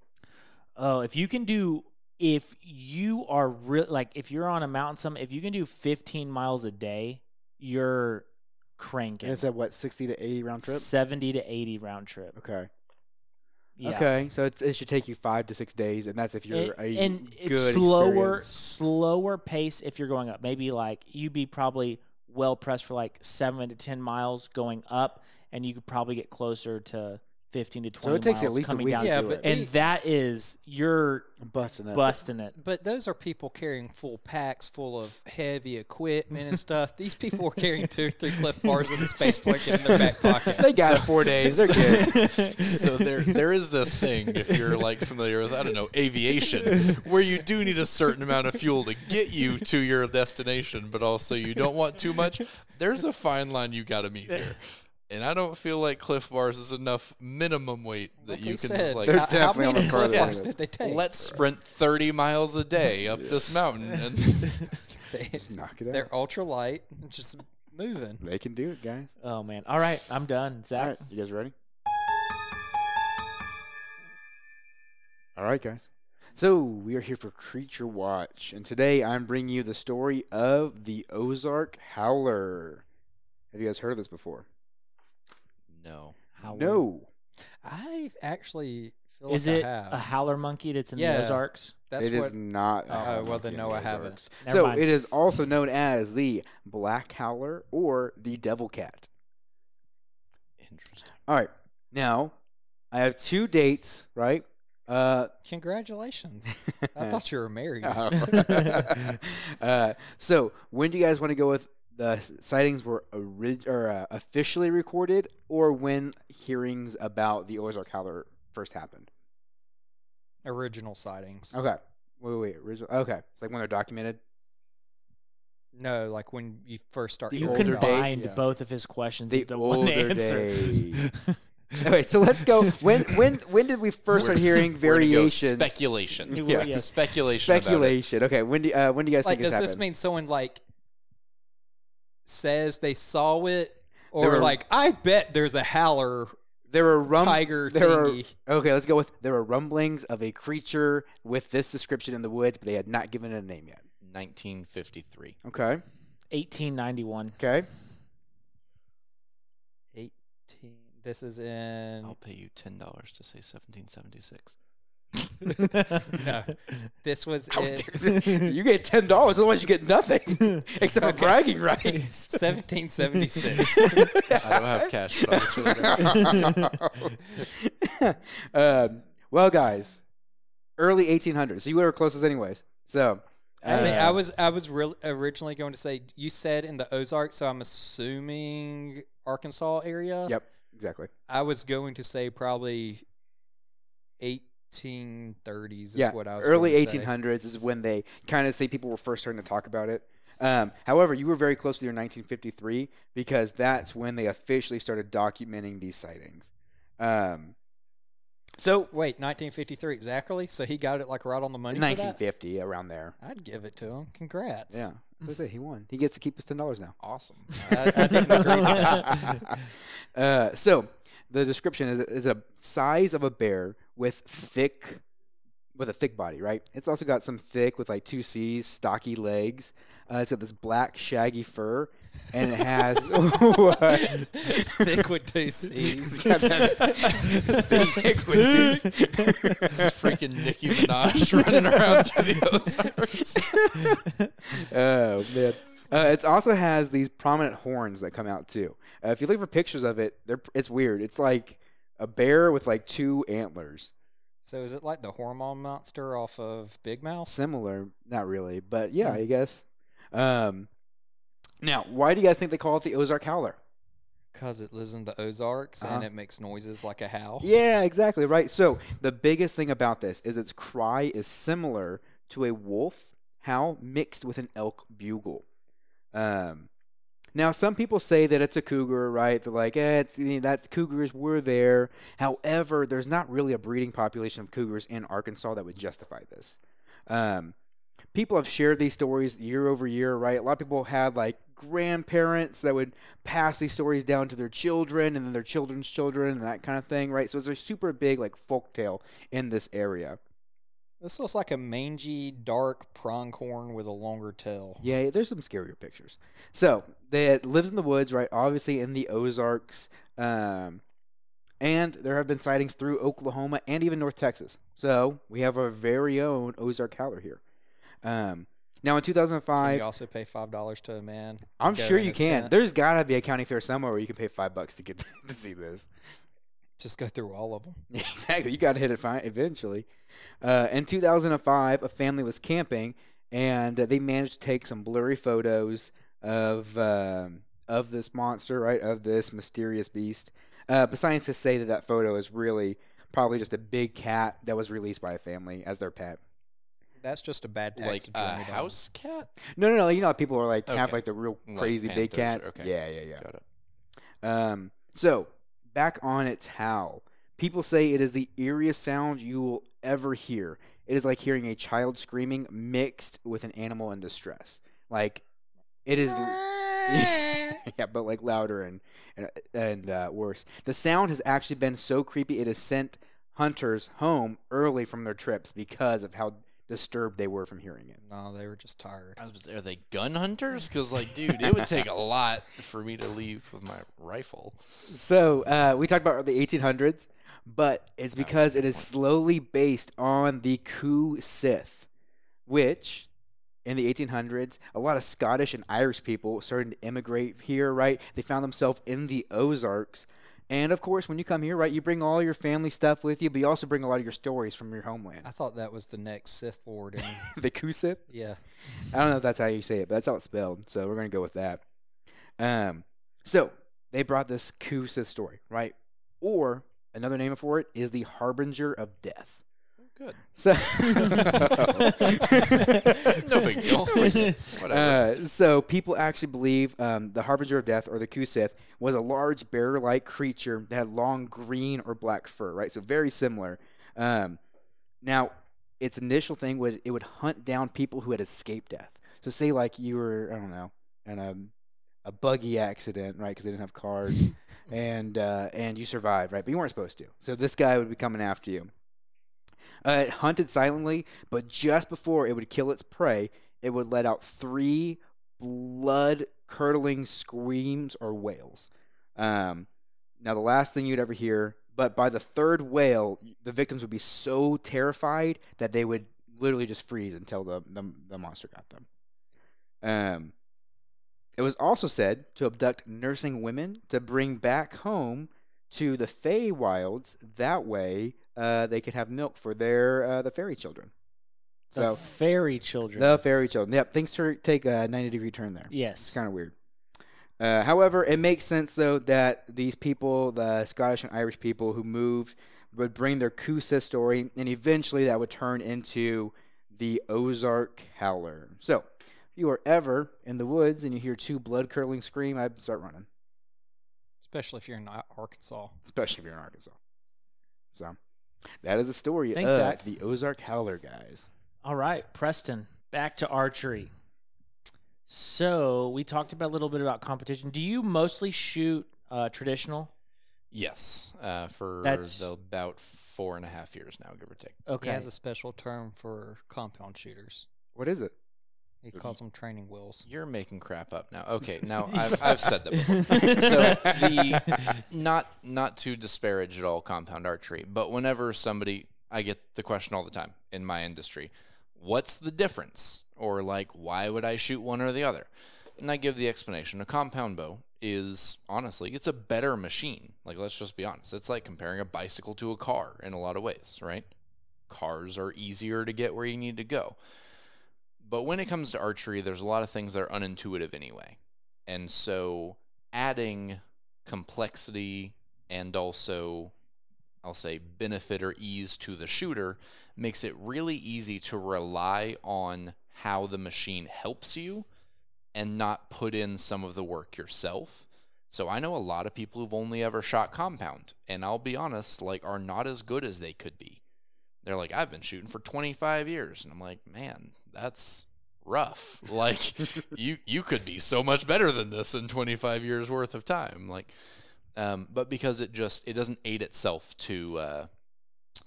Oh, if you can do, if you are real, like if you're on a mountain summit, if you can do 15 miles a day, you're cranking. And it's at what sixty to eighty round trip. 70 to 80 round trip. Okay. Yeah. Okay. So it, it should take you five to six days, and that's if you're And, a and it's good slower, experience. slower pace if you're going up. Maybe like you'd be probably well pressed for like seven to 10 miles going up, and you could probably get closer to 15 to 20 So it takes you at miles least a coming week down. to Yeah, do but it. and that is, you're busting it. busting it. But those are people carrying full packs full of heavy equipment and stuff. These people were carrying two or three Clif Bars in the space blanket in their back pocket. they got it four days. They're good. so there there is this thing if you're like familiar with I don't know aviation where you do need a certain amount of fuel to get you to your destination but also you don't want too much there's a fine line you got to meet here and I don't feel like Clif Bars is enough minimum weight that Like you can said, just like They're how, how definitely on many the Cliff further Bars did they take? let's sprint 30 miles a day up this mountain and They, Just knock it out. they're ultralight, just moving. They can do it, guys. Oh, man. All right. I'm done. Zach. All right, you guys ready? All right, guys. So we are here for Creature Watch, and today I'm bringing you the story of the Ozark Howler. Have you guys heard of this before? No Howler. No, I actually feel Is like it I have. a howler monkey that's in Yeah. the Ozarks? That's it is what. not. a Oh, howler well, then monkey no, in the I haven't. Ozarks. Never so mind. it is also known as the Black Howler or the Devil Cat. interesting All right, now I have two dates. Right. Uh, Congratulations. I thought you were married. uh, so, when do you guys want to go with the sightings were orig- or uh, officially recorded, or when hearings about the Ozark Howler first happened? Original sightings. Okay, wait, wait, wait original. Okay, it's like when they're documented. No, like when you first start. The You older hearing about it, day- yeah. both of his questions The into one older answer. day. okay, so let's go. When when when did we first start hearing We're gonna go variations? speculation. You- Yeah. yes. Speculation. about it. Speculation. Okay, when do uh, when do you guys Like, think this does this happened? mean someone like says they saw it, or were- like I bet there's a howler there were rum- tiger there were- thingy? okay, let's go with there were rumblings of a creature with this description in the woods, but they had not given it a name yet. 1953. Okay. 1891. Okay. Eighteen. This is in. I'll pay you ten dollars to say 1776. no, this was How in you you get ten dollars, otherwise you get nothing except for bragging rights. 1776. I don't have cash. But I'll get you um, well, guys, early 1800s. So you were closest, anyways. So, I, mean, I uh, was I was real, originally going to say you said in the Ozarks, so I'm assuming Arkansas area. Yep, exactly. I was going to say probably 1830s is yeah, what I was early going to say. 1800s is when they kind of say people were first starting to talk about it. Um, however, you were very close with your 1953 because that's when they officially started documenting these sightings. Um, so, Wait, 1953 exactly? So he got it like right on the money. for that? 1950 around there. I'd give it to him. Congrats. Yeah, so say he won. He gets to keep his ten dollars now. Awesome. I, I didn't agree uh, so the description is, is a size of a bear with thick with a thick body right it's also got some thick with like two c's stocky legs uh, it's got this black shaggy fur and it has what? Thick with two C's. It's got that thick with two- Freaking Nicki Minaj running around through the Ozarks. oh man. Uh, it also has these prominent horns that come out too. Uh, if you look for pictures of it, they're it's weird. It's like a bear with like two antlers. So is it like the hormone monster off of Big Mouth? Similar, not really, but yeah, Hmm. I guess. Um, now, why do you guys think they call it the Ozark Howler? Because it lives in the Ozarks Uh-huh. and it makes noises like a howl. Yeah, exactly right. So the biggest thing about this is its cry is similar to a wolf howl mixed with an elk bugle. Um, now some people say that it's a cougar, right? They're like, eh, it's you know, that's cougars were there. However, there's not really a breeding population of cougars in Arkansas that would justify this. Um, people have shared these stories year over year, right? A lot of people had like grandparents that would pass these stories down to their children and then their children's children and that kind of thing, right? So it's a super big like folk tale in this area. This looks like a mangy, dark pronghorn with a longer tail. Yeah, there's some scarier pictures. So that lives in the woods, right? Obviously in the Ozarks, um, and there have been sightings through Oklahoma and even North Texas. So we have our very own Ozark howler here. Um, now in 2005, you also pay five dollars to a man. I'm sure you can. tent? There's gotta be a county fair somewhere where you can pay five bucks to get to see this. Just go through all of them. exactly. You got to hit it fine eventually. Uh, in 2005, a family was camping and they managed to take some blurry photos of um, of this monster, right? Of this mysterious beast. Uh, but scientists say that that photo is really probably just a big cat that was released by a family as their pet. That's just a bad tax like to a journey down. house cat. No, no, no. You know, how people are like have like the real Like crazy big panthers, cats. okay. Yeah, yeah, yeah. Got it. Um, so back on its howl, people say it is the eeriest sound you will ever hear. It is like hearing a child screaming mixed with an animal in distress. Like it is, yeah, but like louder and and, and uh, worse. The sound has actually been so creepy it has sent hunters home early from their trips because of how disturbed they were from hearing it. No, they were just tired. Was, are they gun hunters? Because like, dude, it would take a lot for me to leave with my rifle. So uh, we talked about the 1800s, but it's because it is slowly based on the Cu Sith, which in the 1800s, a lot of Scottish and Irish people started to immigrate here. Right, they found themselves in the Ozarks, and of course, when you come here, right, you bring all your family stuff with you, but you also bring a lot of your stories from your homeland. I thought that was the next Sith Lord. In, the Cu Sith. yeah. I don't know if that's how you say it, but that's how it's spelled. So we're gonna go with that. Um, so they brought this Cu Sith story, right? Or another name for it is the Harbinger of Death. Good. So No big deal. Whatever. Uh, so people actually believe um, the harbinger of death or the Cu Sith was a large bear-like creature that had long green or black fur. Right, so very similar. Um, now, its initial thing would it would hunt down people who had escaped death. So say like you were I don't know in a a buggy accident, right? Because they didn't have cars, and uh, and you survived, right? But you weren't supposed to. So this guy would be coming after you. Uh, it hunted silently, but just before it would kill its prey, it would let out three blood curdling screams or wails. Um, now, the last thing you'd ever hear, but by the third wail, the victims would be so terrified that they would literally just freeze until the, the, the monster got them. Um, it was also said to abduct nursing women to bring back home to the Fey Wilds. That way, uh, they could have milk for their uh, the fairy children. The So fairy children. the fairy children. Yep, things take a ninety degree turn there. It's yes. kind of weird. Uh, however, it makes sense though that these people, the Scottish and Irish people who moved, would bring their Kusa story, and eventually that would turn into the Ozark Howler. So, if you are ever in the woods and you hear two blood curdling scream, I'd start running, especially if you're in Arkansas. especially if you're in Arkansas. So, that is the story Thanks, of Zach. the Ozark Howler, guys. All right, Preston, back to archery. So we talked about a little bit about competition. Do you mostly shoot uh, traditional? yes, uh, for That's- about four and a half years now, give or take. Okay. He has a special term for compound shooters. What is it? He calls them training wheels. You're making crap up now. Okay, now I've, I've said that before. so the not not to disparage at all compound archery, but whenever somebody I get the question all the time in my industry, what's the difference? Or like why would I shoot one or the other? And I give the explanation. A compound bow is honestly it's a better machine. Like let's just be honest. It's like comparing a bicycle to a car in a lot of ways, right? Cars are easier to get where you need to go. But when it comes to archery, there's a lot of things that are unintuitive anyway. And so adding complexity and also, I'll say, benefit or ease to the shooter makes it really easy to rely on how the machine helps you and not put in some of the work yourself. So I know a lot of people who've only ever shot compound, and I'll be honest, like, are not as good as they could be. They're like, I've been shooting for 25 years. And I'm like, man, that's rough. Like, you, you could be so much better than this in 25 years worth of time. Like, um, but because it just, it doesn't aid itself to, uh,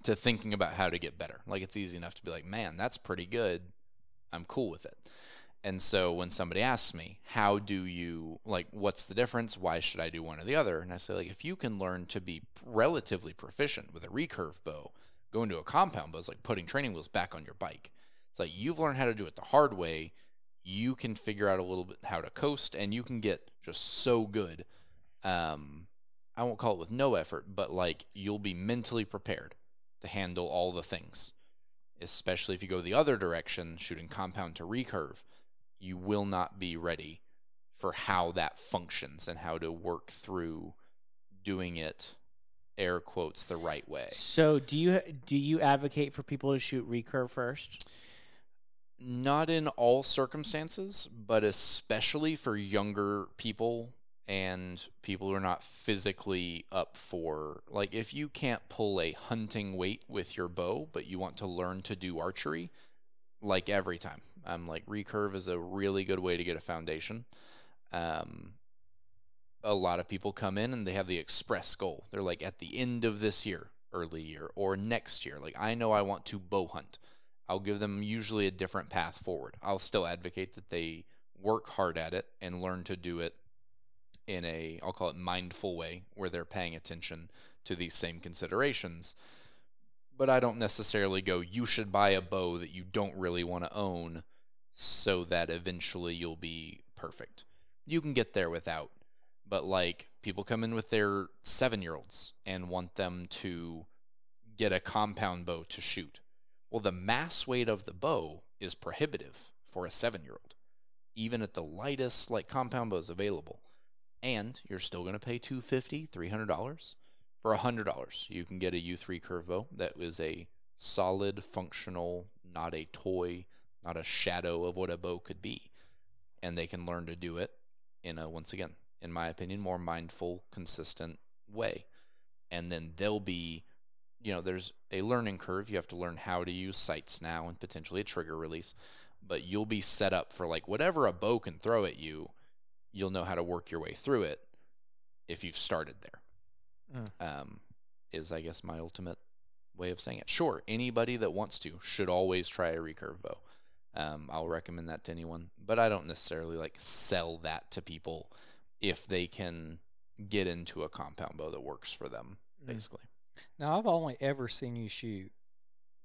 to thinking about how to get better. Like, it's easy enough to be like, man, that's pretty good. I'm cool with it. And so when somebody asks me, how do you, like, what's the difference? Why should I do one or the other? And I say, like, if you can learn to be relatively proficient with a recurve bow, going to a compound bow is like putting training wheels back on your bike. It's like you've learned how to do it the hard way. You can figure out a little bit how to coast, and you can get just so good. Um, I won't call it with no effort, but like you'll be mentally prepared to handle all the things. Especially if you go the other direction, shooting compound to recurve, you will not be ready for how that functions and how to work through doing it air quotes the right way. So do you do you advocate for people to shoot recurve first? Not in all circumstances, but especially for younger people and people who are not physically up for like if you can't pull a hunting weight with your bow, but you want to learn to do archery, like every time. I'm like recurve is a really good way to get a foundation. Um, a lot of people come in and they have the express goal. They're like at the end of this year, early year, or next year. Like I know I want to bow hunt. I'll give them usually a different path forward. I'll still advocate that they work hard at it and learn to do it in a I'll call it mindful way where they're paying attention to these same considerations. But I don't necessarily go you should buy a bow that you don't really want to own so that eventually you'll be perfect. You can get there without but like people come in with their seven year olds and want them to get a compound bow to shoot. Well, the mass weight of the bow is prohibitive for a seven year old, even at the lightest like compound bows available. And you're still going to pay $250, $300 for $100. You can get a youth recurve bow that is a solid, functional, not a toy, not a shadow of what a bow could be. And they can learn to do it in a, once again, in my opinion, more mindful, consistent way. And then they'll be, you know, there's a learning curve. You have to learn how to use sights now and potentially a trigger release, but you'll be set up for like whatever a bow can throw at you, you'll know how to work your way through it if you've started there. Mm. Um, is I guess my ultimate way of saying it. Sure, anybody that wants to should always try a recurve bow. Um, I'll recommend that to anyone, but I don't necessarily like sell that to people if they can get into a compound bow that works for them, Mm. basically. Now I've only ever seen you shoot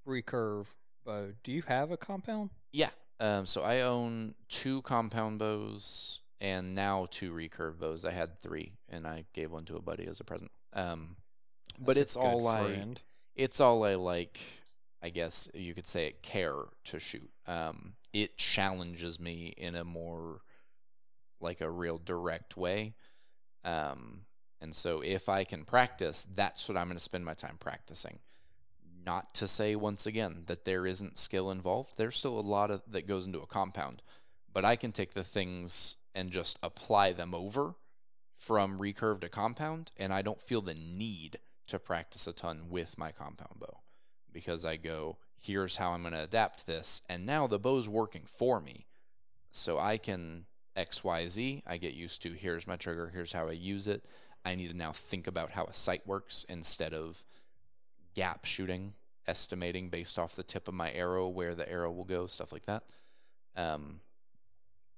recurve bow. Do you have a compound? Yeah. Um, so I own two compound bows and now two recurve bows. I had three, and I gave one to a buddy as a present. Um, but it's all I it's all I like. I guess you could say it care to shoot. Um, it challenges me in a more like a real direct way. Um, and so if I can practice, that's what I'm going to spend my time practicing. Not to say once again that there isn't skill involved. There's still a lot of that goes into a compound, but I can take the things and just apply them over from recurve to compound, and I don't feel the need to practice a ton with my compound bow because I go, here's how I'm going to adapt this, and now the bow's working for me. So I can XYZ, I get used to here's my trigger, here's how I use it. I need to now think about how a sight works instead of gap shooting, estimating based off the tip of my arrow where the arrow will go, stuff like that. Um,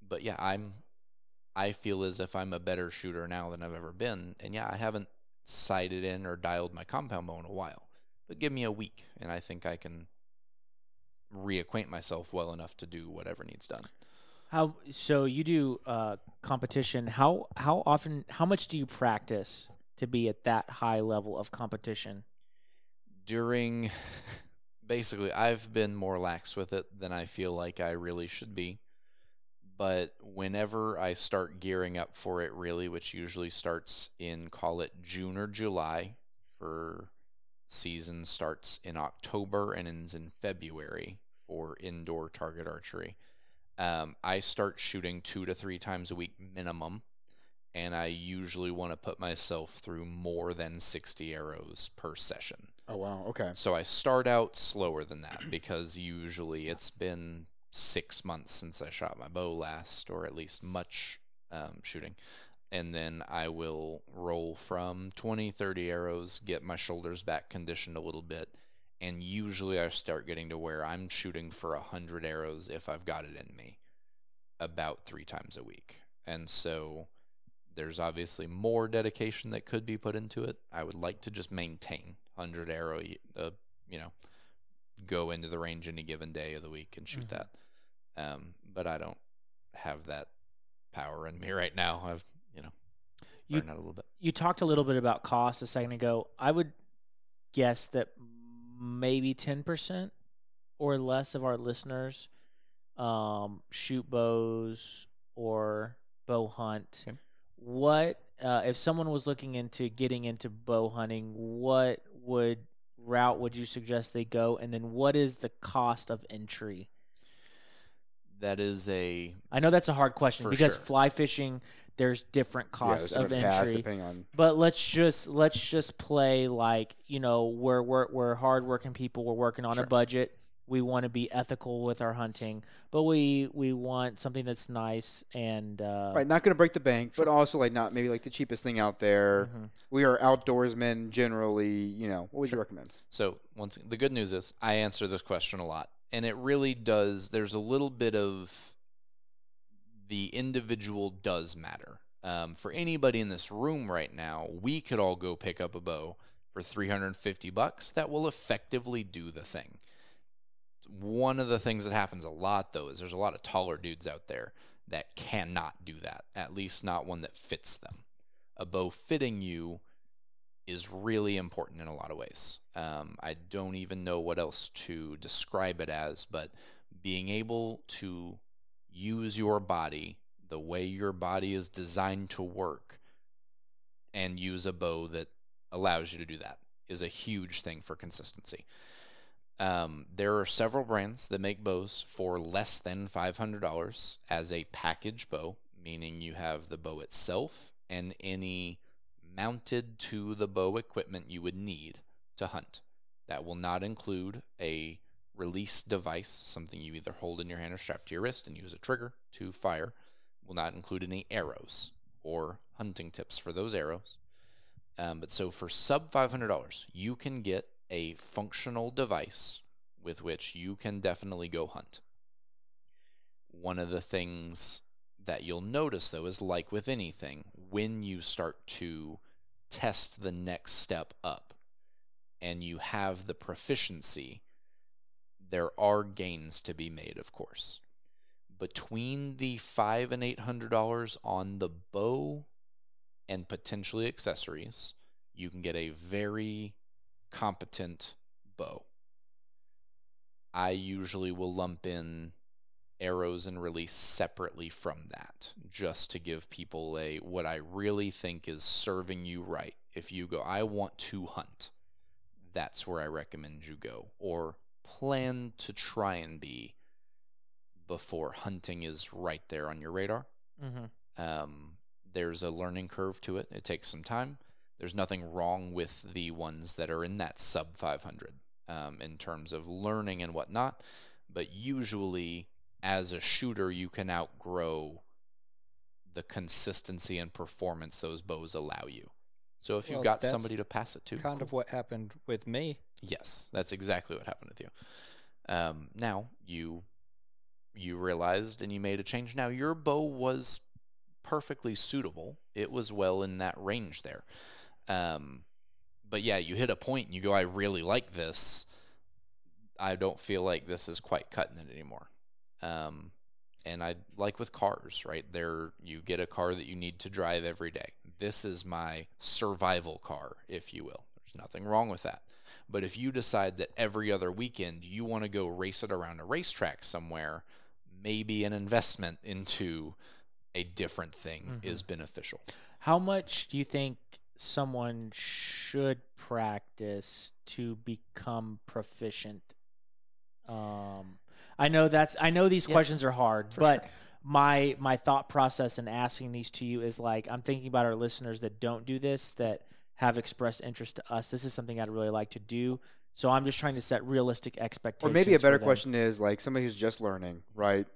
but yeah, I'm I feel as if I'm a better shooter now than I've ever been. And yeah, I haven't sighted in or dialed my compound bow in a while. But give me a week and I think I can reacquaint myself well enough to do whatever needs done. How so? You do uh, competition. How how often? How much do you practice to be at that high level of competition? During basically I've been more lax with it than I feel like I really should be. But whenever I start gearing up for it really, which usually starts in call it June or July for season starts in October and ends in February for indoor target archery. Um, I start shooting two to three times a week minimum, and I usually want to put myself through more than 60 arrows per session. Oh wow. Okay. So I start out slower than that because usually it's been six months since I shot my bow last, or at least much um, shooting. And then I will roll from 20, 30 arrows, get my shoulders back conditioned a little bit. And usually I start getting to where I'm shooting for 100 arrows if I've got it in me about three times a week. And so there's obviously more dedication that could be put into it. I would like to just maintain 100 arrow, uh, you know, go into the range any given day of the week and shoot Mhm. that. Um, but I don't have that power in me right now. I've, you know, You- out a little bit. You talked a little bit about cost a second ago. I would guess that maybe ten percent or less of our listeners um, shoot bows or bow hunt. Okay. What uh, if someone was looking into getting into bow hunting? What would route would you suggest they go? And then what is the cost of entry? That is a I know that's a hard question For because sure. fly fishing there's different costs yeah, of there's different casts entry. depending on. But let's just let's just play like you know we're we're we're hardworking people. We're working on Sure. a budget. We want to be ethical with our hunting, but we we want something that's nice and uh, Right, not going to break the bank, but also like not maybe like the cheapest thing out there. Mhm. We are outdoorsmen generally. You know, what would you recommend? So once the good news is I answer this question a lot, and it really does. There's a little bit of the individual does matter. Um, for anybody in this room right now, we could all go pick up a bow for 350 bucks. That will effectively do the thing. One of the things that happens a lot though is there's a lot of taller dudes out there that cannot do that. At least not one that fits them. A bow fitting you is really important in a lot of ways. Um, I don't even know what else to describe it as, but being able to use your body the way your body is designed to work and use a bow that allows you to do that is a huge thing for consistency. Um, there are several brands that make bows for less than $500 as a package bow, meaning you have the bow itself and any mounted to the bow equipment you would need to hunt. That will not include a release device, something you either hold in your hand or strap to your wrist and use a trigger to fire. Will not include any arrows or hunting tips for those arrows. Um, but so for sub $500, you can get a functional device with which you can definitely go hunt. One of the things that you'll notice, though, is like with anything, when you start to test the next step up and you have the proficiency, there are gains to be made, of course. Between the five and eight hundred dollars on the bow and potentially accessories, you can get a very competent bow. I usually will lump in arrows and release separately from that just to give people a what I really think is serving you right. If you go, I want to hunt, that's where I recommend you go. Or plan to try and be before hunting is right there on your radar. Mm-hmm. Um, there's a learning curve to it. It takes some time. There's nothing wrong with the ones that are in that sub 500 um, in terms of learning and whatnot. But usually, as a shooter, you can outgrow the consistency and performance those bows allow you. So if you've got somebody to pass it to, Kind of what happened with me. Yes, that's exactly what happened with you. Um, now you you realized and you made a change. Now your bow was perfectly suitable. It was well in that range there. Um, but yeah, you hit a point and you go, I really like this. I don't feel like this is quite cutting it anymore. Um, and I like with cars, right? There, you get a car that you need to drive every day. This is my survival car, if you will. There's nothing wrong with that. But if you decide that every other weekend you want to go race it around a racetrack somewhere, maybe an investment into a different thing is beneficial. How much do you think someone should practice to become proficient? Um, I know that's I know these questions are hard, but my my thought process in asking these to you is like I'm thinking about our listeners that don't do this that have expressed interest to us. This is something I'd really like to do. So I'm just trying to set realistic expectations. Or maybe a better question is like somebody who's just learning, right?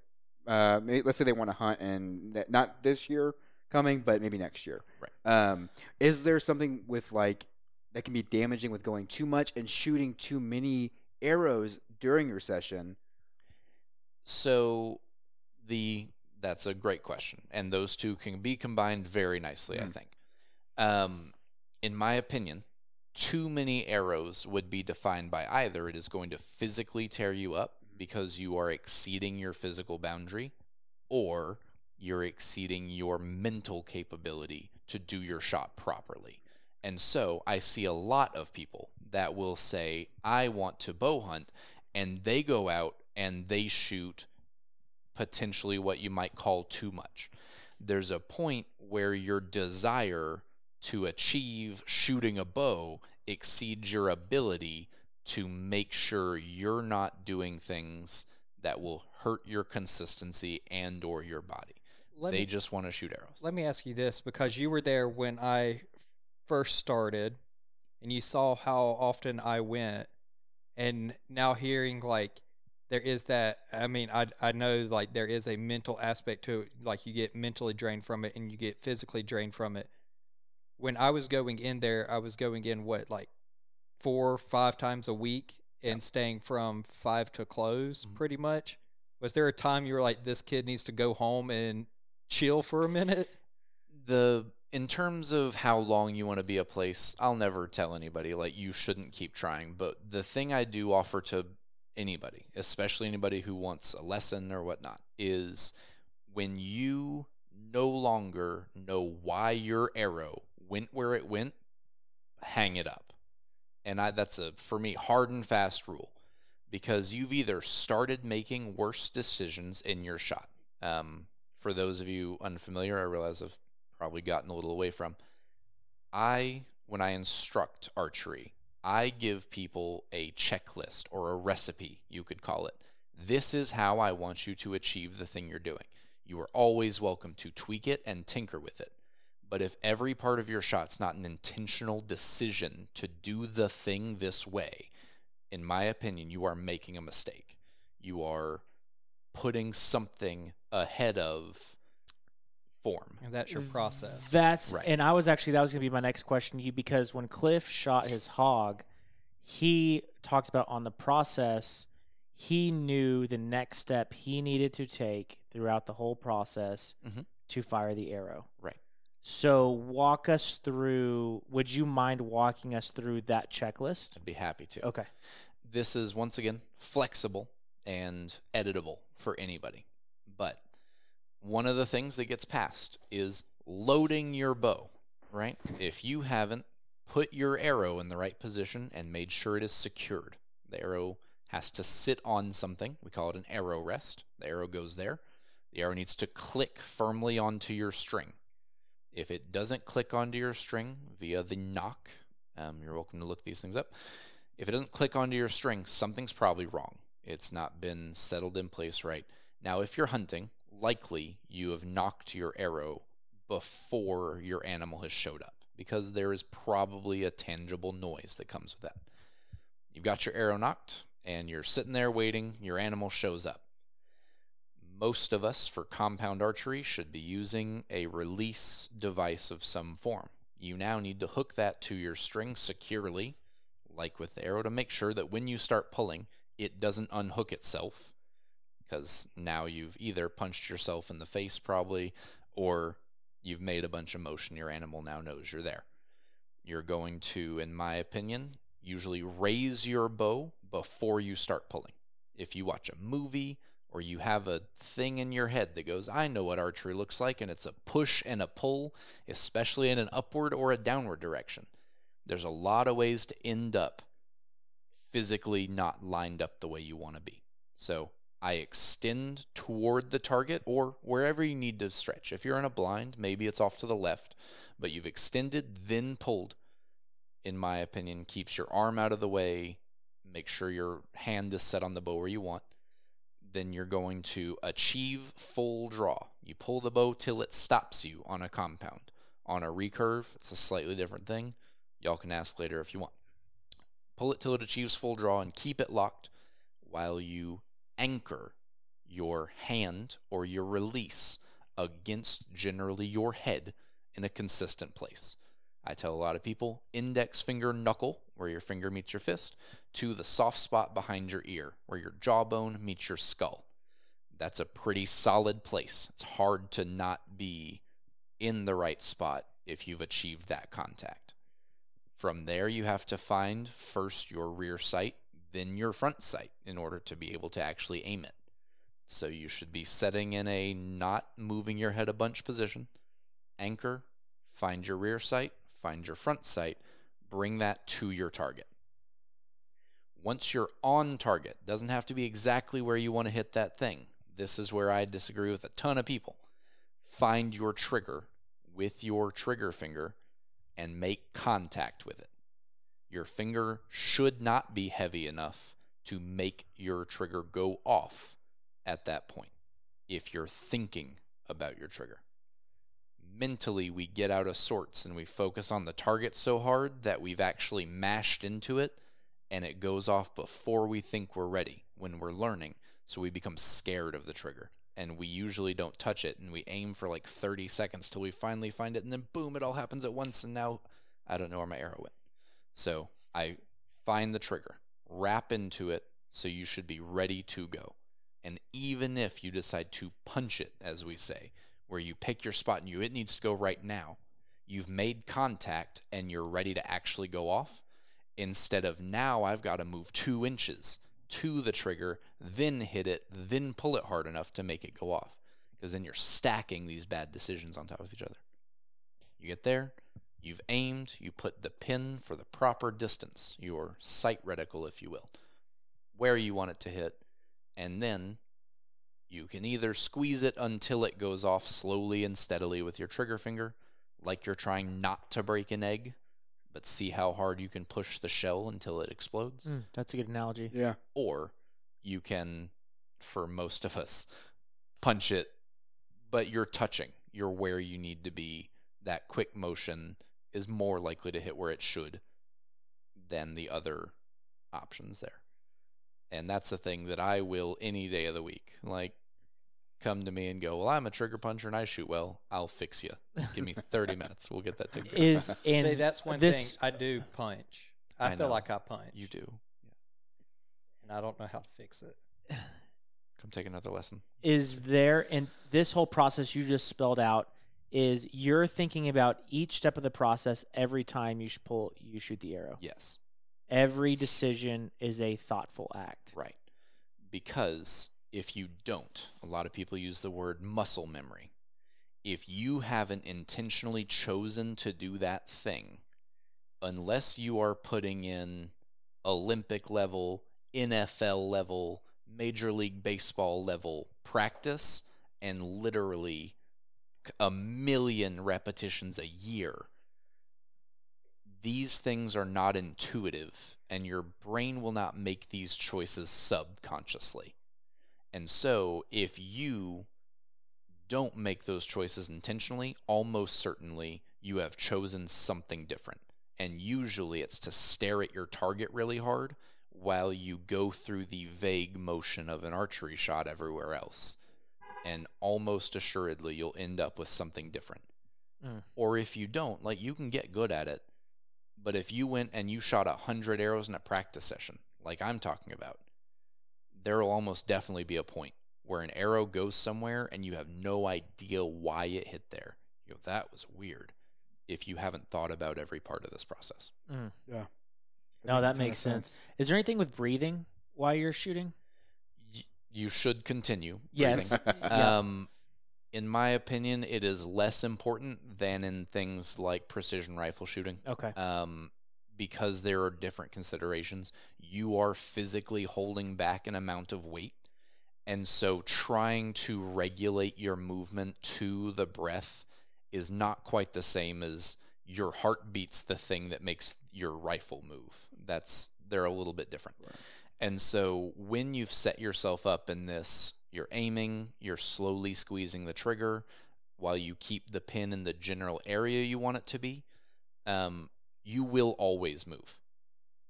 Uh, may let's say they want to hunt and not this year coming, but maybe next year. Right. Um, is there something with like that can be damaging with going too much and shooting too many arrows during your session? So the that's a great question, and those two can be combined very nicely. I Mm. think, um, in my opinion, too many arrows would be defined by either it is going to physically tear you up because you are exceeding your physical boundary, or you're exceeding your mental capability to do your shot properly. And so I see a lot of people that will say, I want to bow hunt, and they go out and they shoot potentially what you might call too much. There's a point where your desire to achieve shooting a bow exceeds your ability to make sure you're not doing things that will hurt your consistency and or your body. Let they me, just want to shoot arrows. let me ask you this because you were there when I first started and you saw how often I went and now hearing like there is that I mean I I know like there is a mental aspect to it like you get mentally drained from it and you get physically drained from it. When I was going in there I was going in what like four or five times a week and staying from 5 to close mm-hmm. pretty much. Was there a time you were like this kid needs to go home and chill for a minute? the in terms of how long you want to be a place, I'll never tell anybody like you shouldn't keep trying. But the thing I do offer to anybody, especially anybody who wants a lesson or whatnot, is when you no longer know why your arrow went where it went, hang it up. And I that's a for me hard and fast rule because you've either started making worse decisions in your shot. Um, for those of you unfamiliar, I realize I've probably gotten a little away from. I, when I instruct archery, I give people a checklist or a recipe, you could call it. This is how I want you to achieve the thing you're doing. You are always welcome to tweak it and tinker with it. But if every part of your shot's not an intentional decision to do the thing this way, in my opinion, you are making a mistake. You are putting something ahead of form. And that's your process. That's Right. and I was actually that was gonna be my next question to you because when Cliff shot his hog, he talked about on the process. He knew the next step he needed to take throughout the whole process Mhm. to fire the arrow. Right. So walk us through. Would you mind walking us through that checklist? I'd be happy to. Okay. This is once again flexible and editable for anybody. But one of the things that gets passed is loading your bow, right? If you haven't put your arrow in the right position and made sure it is secured, the arrow has to sit on something. We call it an arrow rest. The arrow goes there. The arrow needs to click firmly onto your string. If it doesn't click onto your string via the nock, um, you're welcome to look these things up. If it doesn't click onto your string, something's probably wrong. It's not been settled in place right. Now, if you're hunting, likely you have nocked your arrow before your animal has showed up because there is probably a tangible noise that comes with that. You've got your arrow nocked and you're sitting there waiting, your animal shows up. Most of us for compound archery should be using a release device of some form. You now need to hook that to your string securely, like with the arrow, to make sure that when you start pulling, it doesn't unhook itself. Because now you've either punched yourself in the face, probably, or you've made a bunch of motion. Your animal now knows you're there. You're going to, in my opinion, usually raise your bow before you start pulling. If you watch a movie or you have a thing in your head that goes, I know what archery looks like, and it's a push and a pull, especially in an upward or a downward direction. There's a lot of ways to end up physically not lined up the way you want to be. So I extend toward the target or wherever you need to stretch. If you're in a blind, maybe it's off to the left, but you've extended, then pulled, in my opinion, keeps your arm out of the way, make sure your hand is set on the bow where you want. Then you're going to achieve full draw. You pull the bow till it stops you on a compound. On a recurve, it's a slightly different thing. Y'all can ask later if you want. Pull it till it achieves full draw and keep it locked while you anchor your hand or your release against generally your head in a consistent place. I tell a lot of people index finger knuckle, where your finger meets your fist, to the soft spot behind your ear, where your jawbone meets your skull. That's a pretty solid place. It's hard to not be in the right spot if you've achieved that contact. From there, you have to find first your rear sight, then your front sight in order to be able to actually aim it. So you should be setting in a not moving your head a bunch position, anchor, find your rear sight, find your front sight, bring that to your target. Once you're on target, doesn't have to be exactly where you want to hit that thing. This is where I disagree with a ton of people. Find your trigger with your trigger finger and make contact with it. Your finger should not be heavy enough to make your trigger go off at that point if you're thinking about your trigger. Mentally, we get out of sorts and we focus on the target so hard that we've actually mashed into it and it goes off before we think we're ready when we're learning. So we become scared of the trigger and we usually don't touch it and we aim for like 30 seconds till we finally find it and then boom, it all happens at once and now I don't know where my arrow went. So I find the trigger, wrap into it so you should be ready to go. And even if you decide to punch it, as we say, where you pick your spot and you it needs to go right now, you've made contact and you're ready to actually go off. Instead of now, I've got to move two inches to the trigger, then hit it, then pull it hard enough to make it go off. Because then you're stacking these bad decisions on top of each other. You get there, you've aimed, you put the pin for the proper distance, your sight reticle, if you will, where you want it to hit, and then you can either squeeze it until it goes off slowly and steadily with your trigger finger, like you're trying not to break an egg, but see how hard you can push the shell until it explodes. Mm, that's a good analogy. Yeah. Or you can, for most of us, punch it, but you're touching. You're where you need to be. That quick motion is more likely to hit where it should than the other options there. And that's the thing that I will any day of the week. Like, come to me and go, Well, I'm a trigger puncher and I shoot well. I'll fix you. Give me 30 minutes. We'll get that taken care. Is and See, that's one this, thing I do punch. I, I feel know. like I punch. You do. Yeah. And I don't know how to fix it. Come take another lesson. is there and this whole process you just spelled out is you're thinking about each step of the process every time you pull you shoot the arrow. Yes. Every decision is a thoughtful act. Right. Because if you don't, a lot of people use the word muscle memory. If you haven't intentionally chosen to do that thing, unless you are putting in Olympic level, NFL level, Major League Baseball level practice, and literally a million repetitions a year, these things are not intuitive, and your brain will not make these choices subconsciously. And so, if you don't make those choices intentionally, almost certainly you have chosen something different. And usually it's to stare at your target really hard while you go through the vague motion of an archery shot everywhere else. And almost assuredly, you'll end up with something different. Mm. Or if you don't, like you can get good at it, but if you went and you shot a hundred arrows in a practice session, like I'm talking about, there will almost definitely be a point where an arrow goes somewhere and you have no idea why it hit there. You go, that was weird. If you haven't thought about every part of this process, Mm. Yeah. No, a that ton of makes sense. Is there anything with breathing while you're shooting? Y- you should continue. Yes. Um, in my opinion, it is less important than in things like precision rifle shooting. Okay. um, because there are different considerations. You are physically holding back an amount of weight. And so trying to regulate your movement to the breath is not quite the same as your heartbeat's the thing that makes your rifle move. That's they're a little bit different. And so when you've set yourself up in this, you're aiming, you're slowly squeezing the trigger while you keep the pin in the general area you want it to be. Um, you will always move.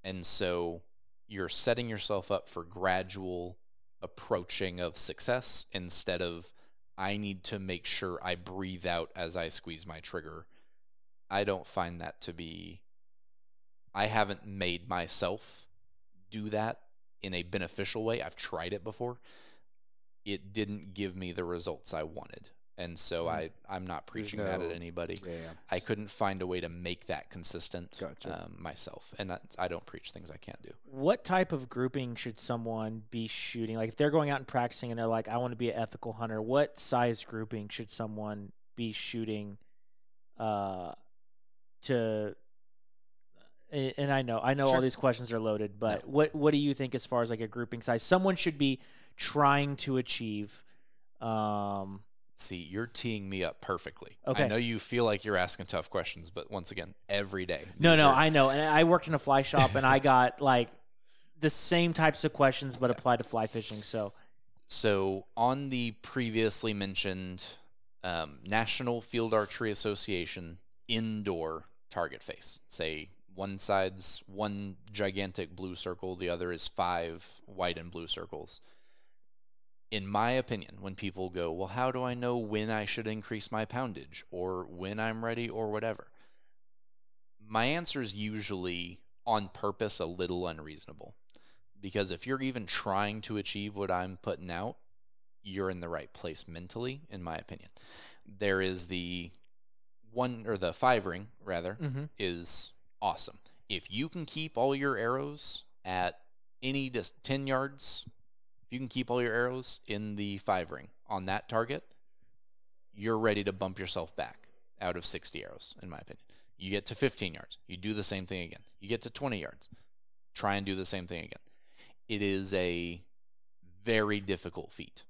And so you're setting yourself up for gradual approaching of success instead of I need to make sure I breathe out as I squeeze my trigger. I don't find that to be I haven't made myself do that in a beneficial way. I've tried it before. It didn't give me the results I wanted. And so Mm. I I'm not preaching that at anybody. Yeah, yeah. I couldn't find a way to make that consistent Gotcha. um, myself, and that's, I don't preach things I can't do. What type of grouping should someone be shooting? Like if they're going out and practicing and they're like, I want to be an ethical hunter, what size grouping should someone be shooting uh to a- and I know I know all these questions are loaded, but what what do you think as far as like a grouping size someone should be trying to achieve um See, you're teeing me up perfectly. Okay. I know you feel like you're asking tough questions, but once again, every day. No, no, are- I know. And I worked in a fly shop and I got like the same types of questions but applied to fly fishing. So So, on the previously mentioned um, National Field Archery Association indoor target face, say one side's one gigantic blue circle, the other is five white and blue circles. In my opinion, when people go, Well, how do I know when I should increase my poundage or when I'm ready or whatever? My answer is usually on purpose a little unreasonable because if you're even trying to achieve what I'm putting out, you're in the right place mentally, in my opinion. There is the one or the five ring rather Mhm. is awesome. If you can keep all your arrows at any just 10 yards, if you can keep all your arrows in the five ring on that target, you're ready to bump yourself back out of 60 arrows, in my opinion. You get to 15 yards, you do the same thing again. You get to 20 yards, try and do the same thing again. It is a very difficult feat.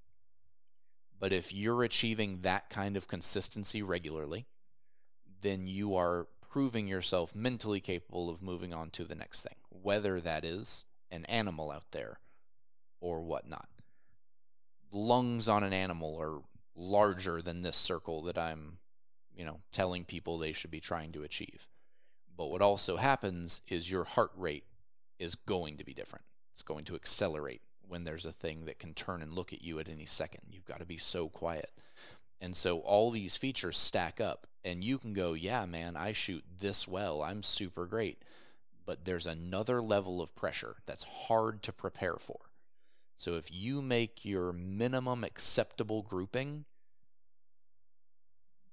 But if you're achieving that kind of consistency regularly, then you are proving yourself mentally capable of moving on to the next thing, whether that is an animal out there or whatnot. Lungs on an animal are larger than this circle that I'm, you know, telling people they should be trying to achieve. But what also happens is your heart rate is going to be different. It's going to accelerate when there's a thing that can turn and look at you at any second. You've got to be so quiet. And so all these features stack up, and you can go, yeah, man, I shoot this well. I'm super great. But there's another level of pressure that's hard to prepare for. So if you make your minimum acceptable grouping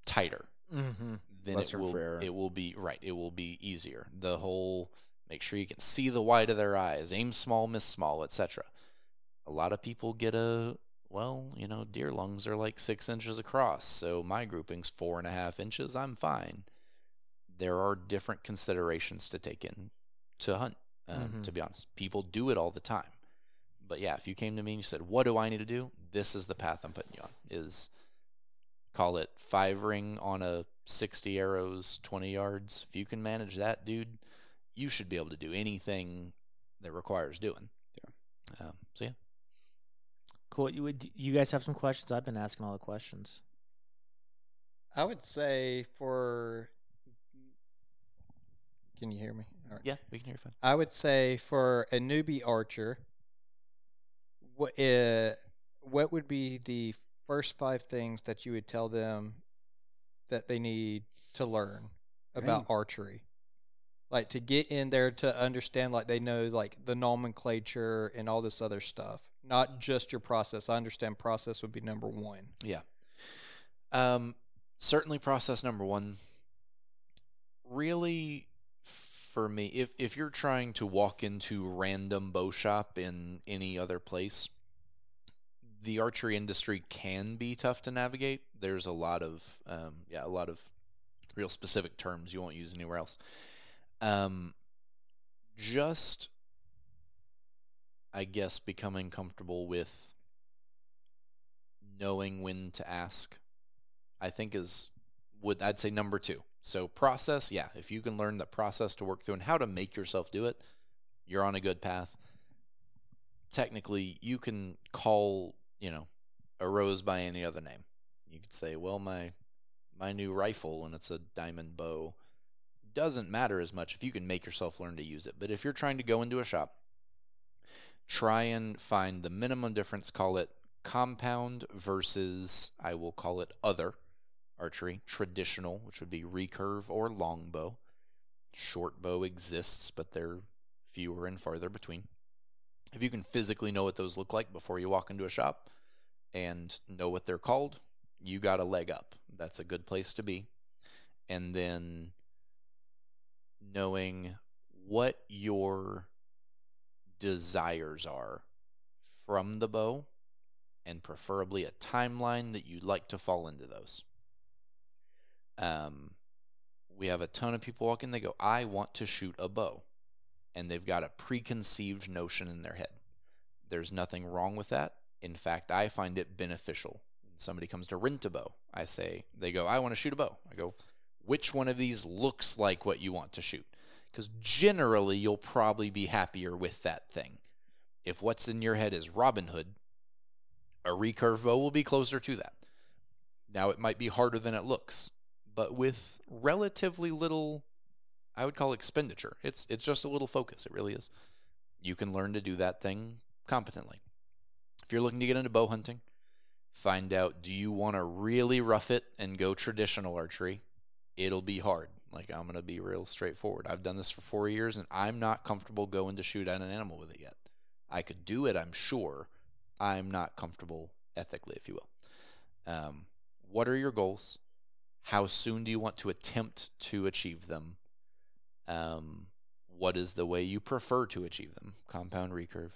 tighter, Mm-hmm. then it will it will be right. It will be easier. The whole make sure you can see the white of their eyes, aim small, miss small, etc. A lot of people get a well, you know, deer lungs are like six inches across, so my grouping's four and a half inches. I'm fine. There are different considerations to take in to hunt. Um, Mhm. To be honest, people do it all the time. But yeah, if you came to me and you said, "What do I need to do?" This is the path I'm putting you on. Is call it five ring on a 60 arrows 20 yards if you can manage that dude you should be able to do anything that requires doing yeah um, so yeah Cool. You would you guys have some questions? I've been asking all the questions. I would say for. Can you hear me? All right. yeah we can hear you fine I would say for a newbie archer, what uh, what would be the first five things that you would tell them that they need to learn about Right. archery? Like to get in there to understand, like they know like the nomenclature and all this other stuff, not just your process. I understand process would be number one. yeah um certainly process number one really for me if if you're trying to walk into random bow shop in any other place the archery industry can be tough to navigate there's a lot of um, yeah a lot of real specific terms you won't use anywhere else um just i guess becoming comfortable with knowing when to ask i think is would i'd say number two. So process yeah if you can learn the process to work through and how to make yourself do it you're on a good path. Technically you can call you know a rose by any other name. You could say well my my new rifle and it's a diamond bow. Doesn't matter as much if you can make yourself learn to use it but if you're trying to go into a shop try and find the minimum difference call it compound versus i will call it other archery traditional which would be recurve or longbow. Short bow exists but they're fewer and farther between. If you can physically know what those look like before you walk into a shop and know what they're called you got a leg up. That's a good place to be. And then knowing what your desires are from the bow and preferably a timeline that you'd like to fall into those. Um, we have a ton of people walk in, they go, I want to shoot a bow. And they've got a preconceived notion in their head. There's nothing wrong with that. In fact, I find it beneficial. Somebody comes to rent a bow, I say, they go, I want to shoot a bow. I go, which one of these looks like what you want to shoot? Because generally, you'll probably be happier with that thing. If what's in your head is Robin Hood, a recurve bow will be closer to that. Now, it might be harder than it looks, but with relatively little, I would call expenditure. It's it's just a little focus. It really is. You can learn to do that thing competently. If you're looking to get into bow hunting, find out do you want to really rough it and go traditional archery? It'll be hard. Like I'm gonna be real straightforward. I've done this for four years and I'm not comfortable going to shoot at an animal with it yet. I could do it, I'm sure. I'm not comfortable ethically, if you will. Um, what are your goals? How soon do you want to attempt to achieve them? Um, what is the way you prefer to achieve them? Compound recurve.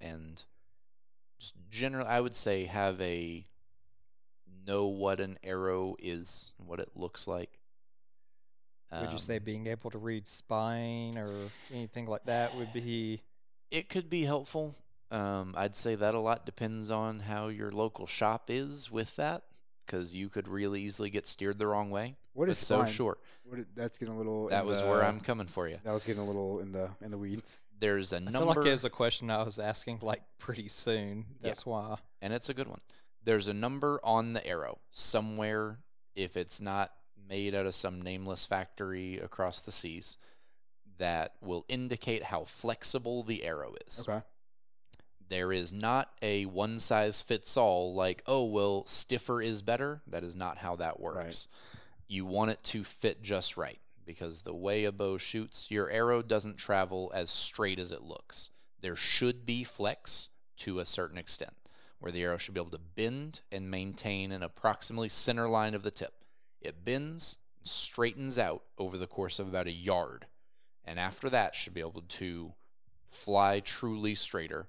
And just generally, I would say have a know what an arrow is, what it looks like. Would you Um, say being able to read spine or anything like that would be? it could be helpful. Um, I'd say that a lot depends on how your local shop is with that. because you could really easily get steered the wrong way. What is but so spine? short? What, that's getting a little. That in was the- where I'm coming for you. That was getting a little in the in the weeds. There's a I number. I feel like it was a question I was asking like pretty soon. Yeah. That's why. and it's a good one. There's a number on the arrow somewhere, if it's not made out of some nameless factory across the seas, that will indicate how flexible the arrow is. Okay. There is not a one size fits all, like, oh, well, stiffer is better. That is not how that works. You want it to fit just right because the way a bow shoots, your arrow doesn't travel as straight as it looks. There should be flex to a certain extent where the arrow should be able to bend and maintain an approximately center line of the tip. It bends, straightens out over the course of about a yard, and after that should be able to fly truly straighter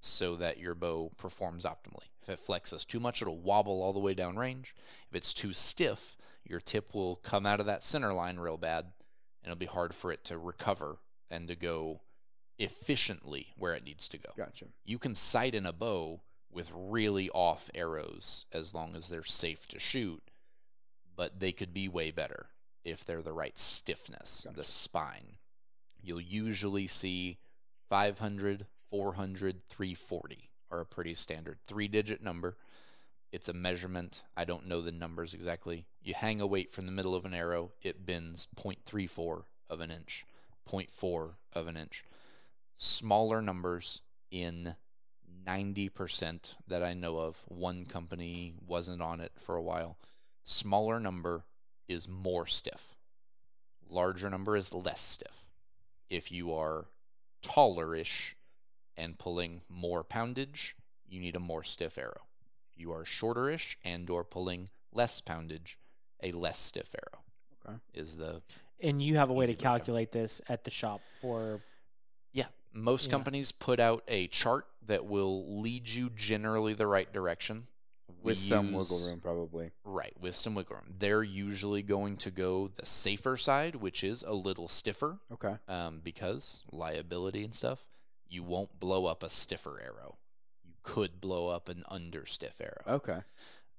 so that your bow performs optimally. If it flexes too much, it'll wobble all the way down range. If it's too stiff, your tip will come out of that center line real bad, and it'll be hard for it to recover and to go efficiently where it needs to go. Gotcha. You can sight in a bow with really off arrows as long as they're safe to shoot, but they could be way better if they're the right stiffness, the spine. You'll usually see 500, 400, 340 are a pretty standard three digit number. It's a measurement. I don't know the numbers exactly. You hang a weight from the middle of an arrow, it bends 0.34 of an inch, 0.4 of an inch. Smaller numbers in 90% that I know of. One company wasn't on it for a while. Smaller number is more stiff. Larger number is less stiff. If you are taller-ish and pulling more poundage, you need a more stiff arrow. If you are shorter-ish and or pulling less poundage, a less stiff arrow Okay. is the And you have a way to Easy to calculate this at the shop for Yeah, most Yeah. companies put out a chart that will lead you generally the right direction. With some wiggle room, probably. Right, with some wiggle room. They're usually going to go the safer side, which is a little stiffer Okay. um, because liability and stuff. You won't blow up a stiffer arrow. You could blow up an under stiff arrow. Okay.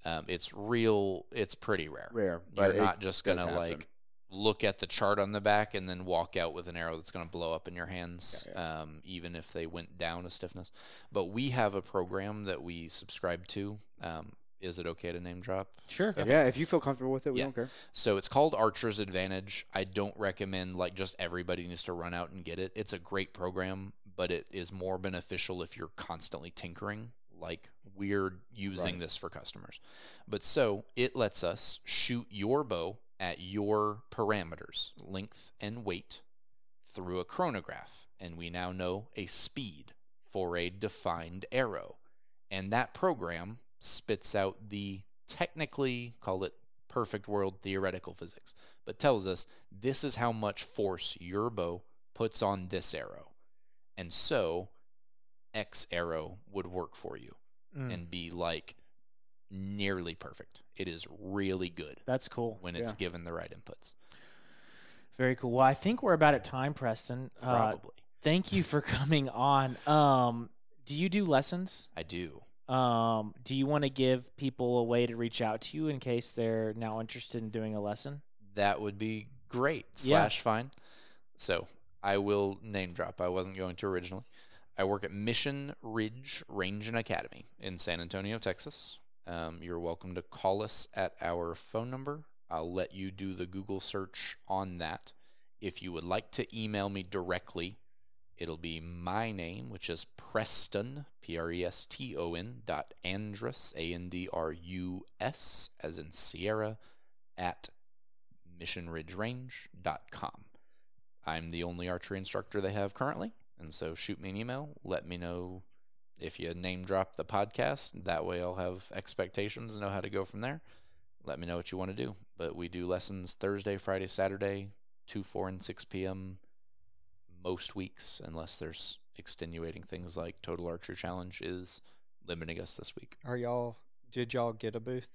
Um, it's real. It's pretty rare. Rare, You're not just gonna like look at the chart on the back and then walk out with an arrow that's gonna blow up in your hands, Yeah, Um, even if they went down a stiffness. But we have a program that we subscribe to. Um, is it okay to name drop? sure. Yeah, if you feel comfortable with it, we Yeah. don't care. So it's called Archer's Advantage. I don't recommend like just everybody needs to run out and get it. It's a great program, but it is more beneficial if you're constantly tinkering, like we're using Right. this for customers. But so it lets us shoot your bow at your parameters, length and weight, through a chronograph. And we now know a speed for a defined arrow. And that program spits out the technically, call it perfect world theoretical physics, but tells us this is how much force your bow puts on this arrow. And so X arrow would work for you Mm, and be like nearly perfect. It is really good that's cool. when it's Yeah. given the right inputs. Very cool. Well, I think we're about at time, Preston. Uh, Probably. thank you for coming on. Um, do you do lessons? I do. Um, do you want to give people a way to reach out to you in case they're now interested in doing a lesson? That would be great. Yeah. Slash fine. So I will name drop. I wasn't going to originally. I work at Mission Ridge Range and Academy in San Antonio, Texas. Um, you're welcome to call us at our phone number. I'll let you do the Google search on that. If you would like to email me directly, it'll be my name, which is Preston, P R E S T O N dot Andrus, A N D R U S, as in Sierra, at missionridgerange.com. I'm the only archery instructor they have currently, and so shoot me an email. Let me know if you name drop the podcast. That way I'll have expectations and know how to go from there. Let me know what you want to do. But we do lessons Thursday, Friday, Saturday, 2, 4, and 6 p.m. most weeks, unless there's extenuating things like Total Archer Challenge is limiting us this week. Are y'all? Did y'all get a booth?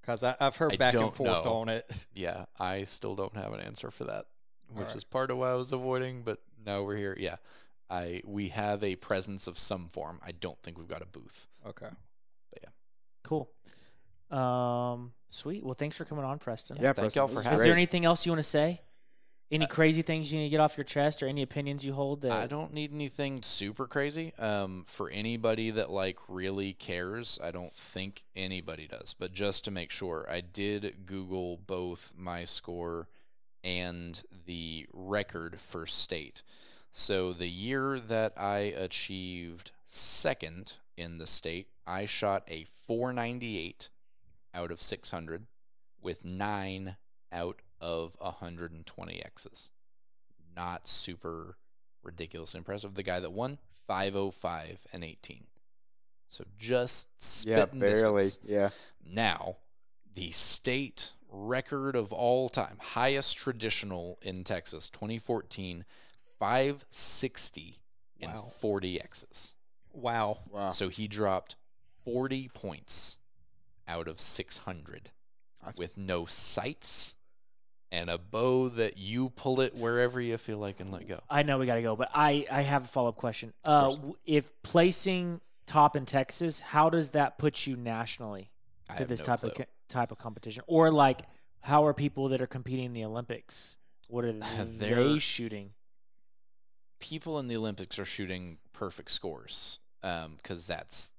Because I've heard I back and forth know. on it. Yeah, I still don't have an answer for that, which Alright. is part of why I was avoiding. But now we're here. Yeah, I we have a presence of some form. I don't think we've got a booth. Okay. But yeah. Cool. Um, sweet. Well, thanks for coming on, Preston. Yeah, thank Preston, y'all for is having Is there anything else you want to say? Any crazy things you need to get off your chest, or any opinions you hold? That I don't need anything super crazy. Um, for anybody that like really cares, I don't think anybody does. But just to make sure, I did Google both my score and the record for state. So the year that I achieved second in the state, I shot a 498 out of 600 with nine out of 120 X's. Not super ridiculous impressive. The guy that won, 505 and 18. So just spitting Yeah, barely. distance. Yeah. Now, the state record of all time, highest traditional in Texas, 2014, 560 and Wow. 40 X's. Wow. Wow. So he dropped 40 points out of 600 That's- with no sights and a bow that you pull it wherever you feel like and let go. I know we got to go, but I I have a follow up question. Uh, w- if placing top in Texas, how does that put you nationally I to have this no type clue. of co- type of competition, or like how are people that are competing in the Olympics? What are they They're- shooting? People in the Olympics are shooting perfect scores um, because that's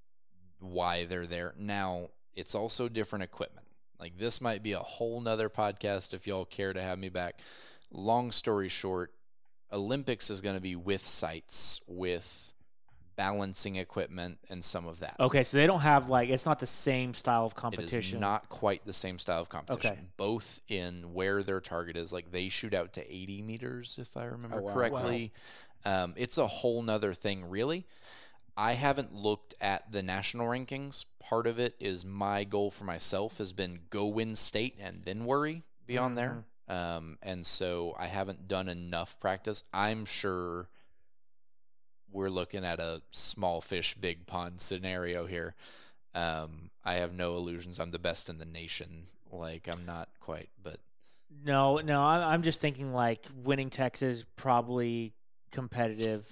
why they're there. Now, it's also different equipment. Like, this might be a whole nother podcast if y'all care to have me back. Long story short, Olympics is going to be with sights, with balancing equipment, and some of that. Okay, so they don't have like it's not the same style of It is competition. not quite the same style of competition. Okay. Both in where their target is. Like they shoot out to 80 meters, if I remember Oh, wow. correctly. Um, it's a whole nother thing, really. I haven't looked at the national rankings. Part of it is my goal for myself has been go win state and then worry beyond there. Um, and so I haven't done enough practice. I'm sure we're looking at a small fish, big pond scenario here. Um, I have no illusions. I'm the best in the nation. Like I'm not quite, but No, no, I'm, I'm just thinking like winning Texas probably competitive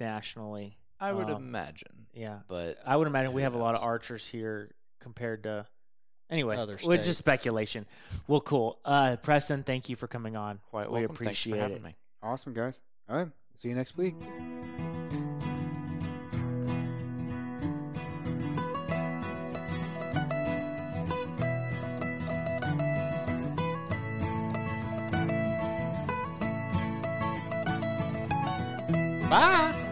nationally. I would Um, imagine. Yeah, But I would imagine we who have a lot of archers here compared to. Anyway, Other well, it's just speculation. Well, cool. Uh, Preston, thank you for coming on. quite we welcome. Thanks for appreciate having it. me. Awesome, guys. All right. See you next week. Bye.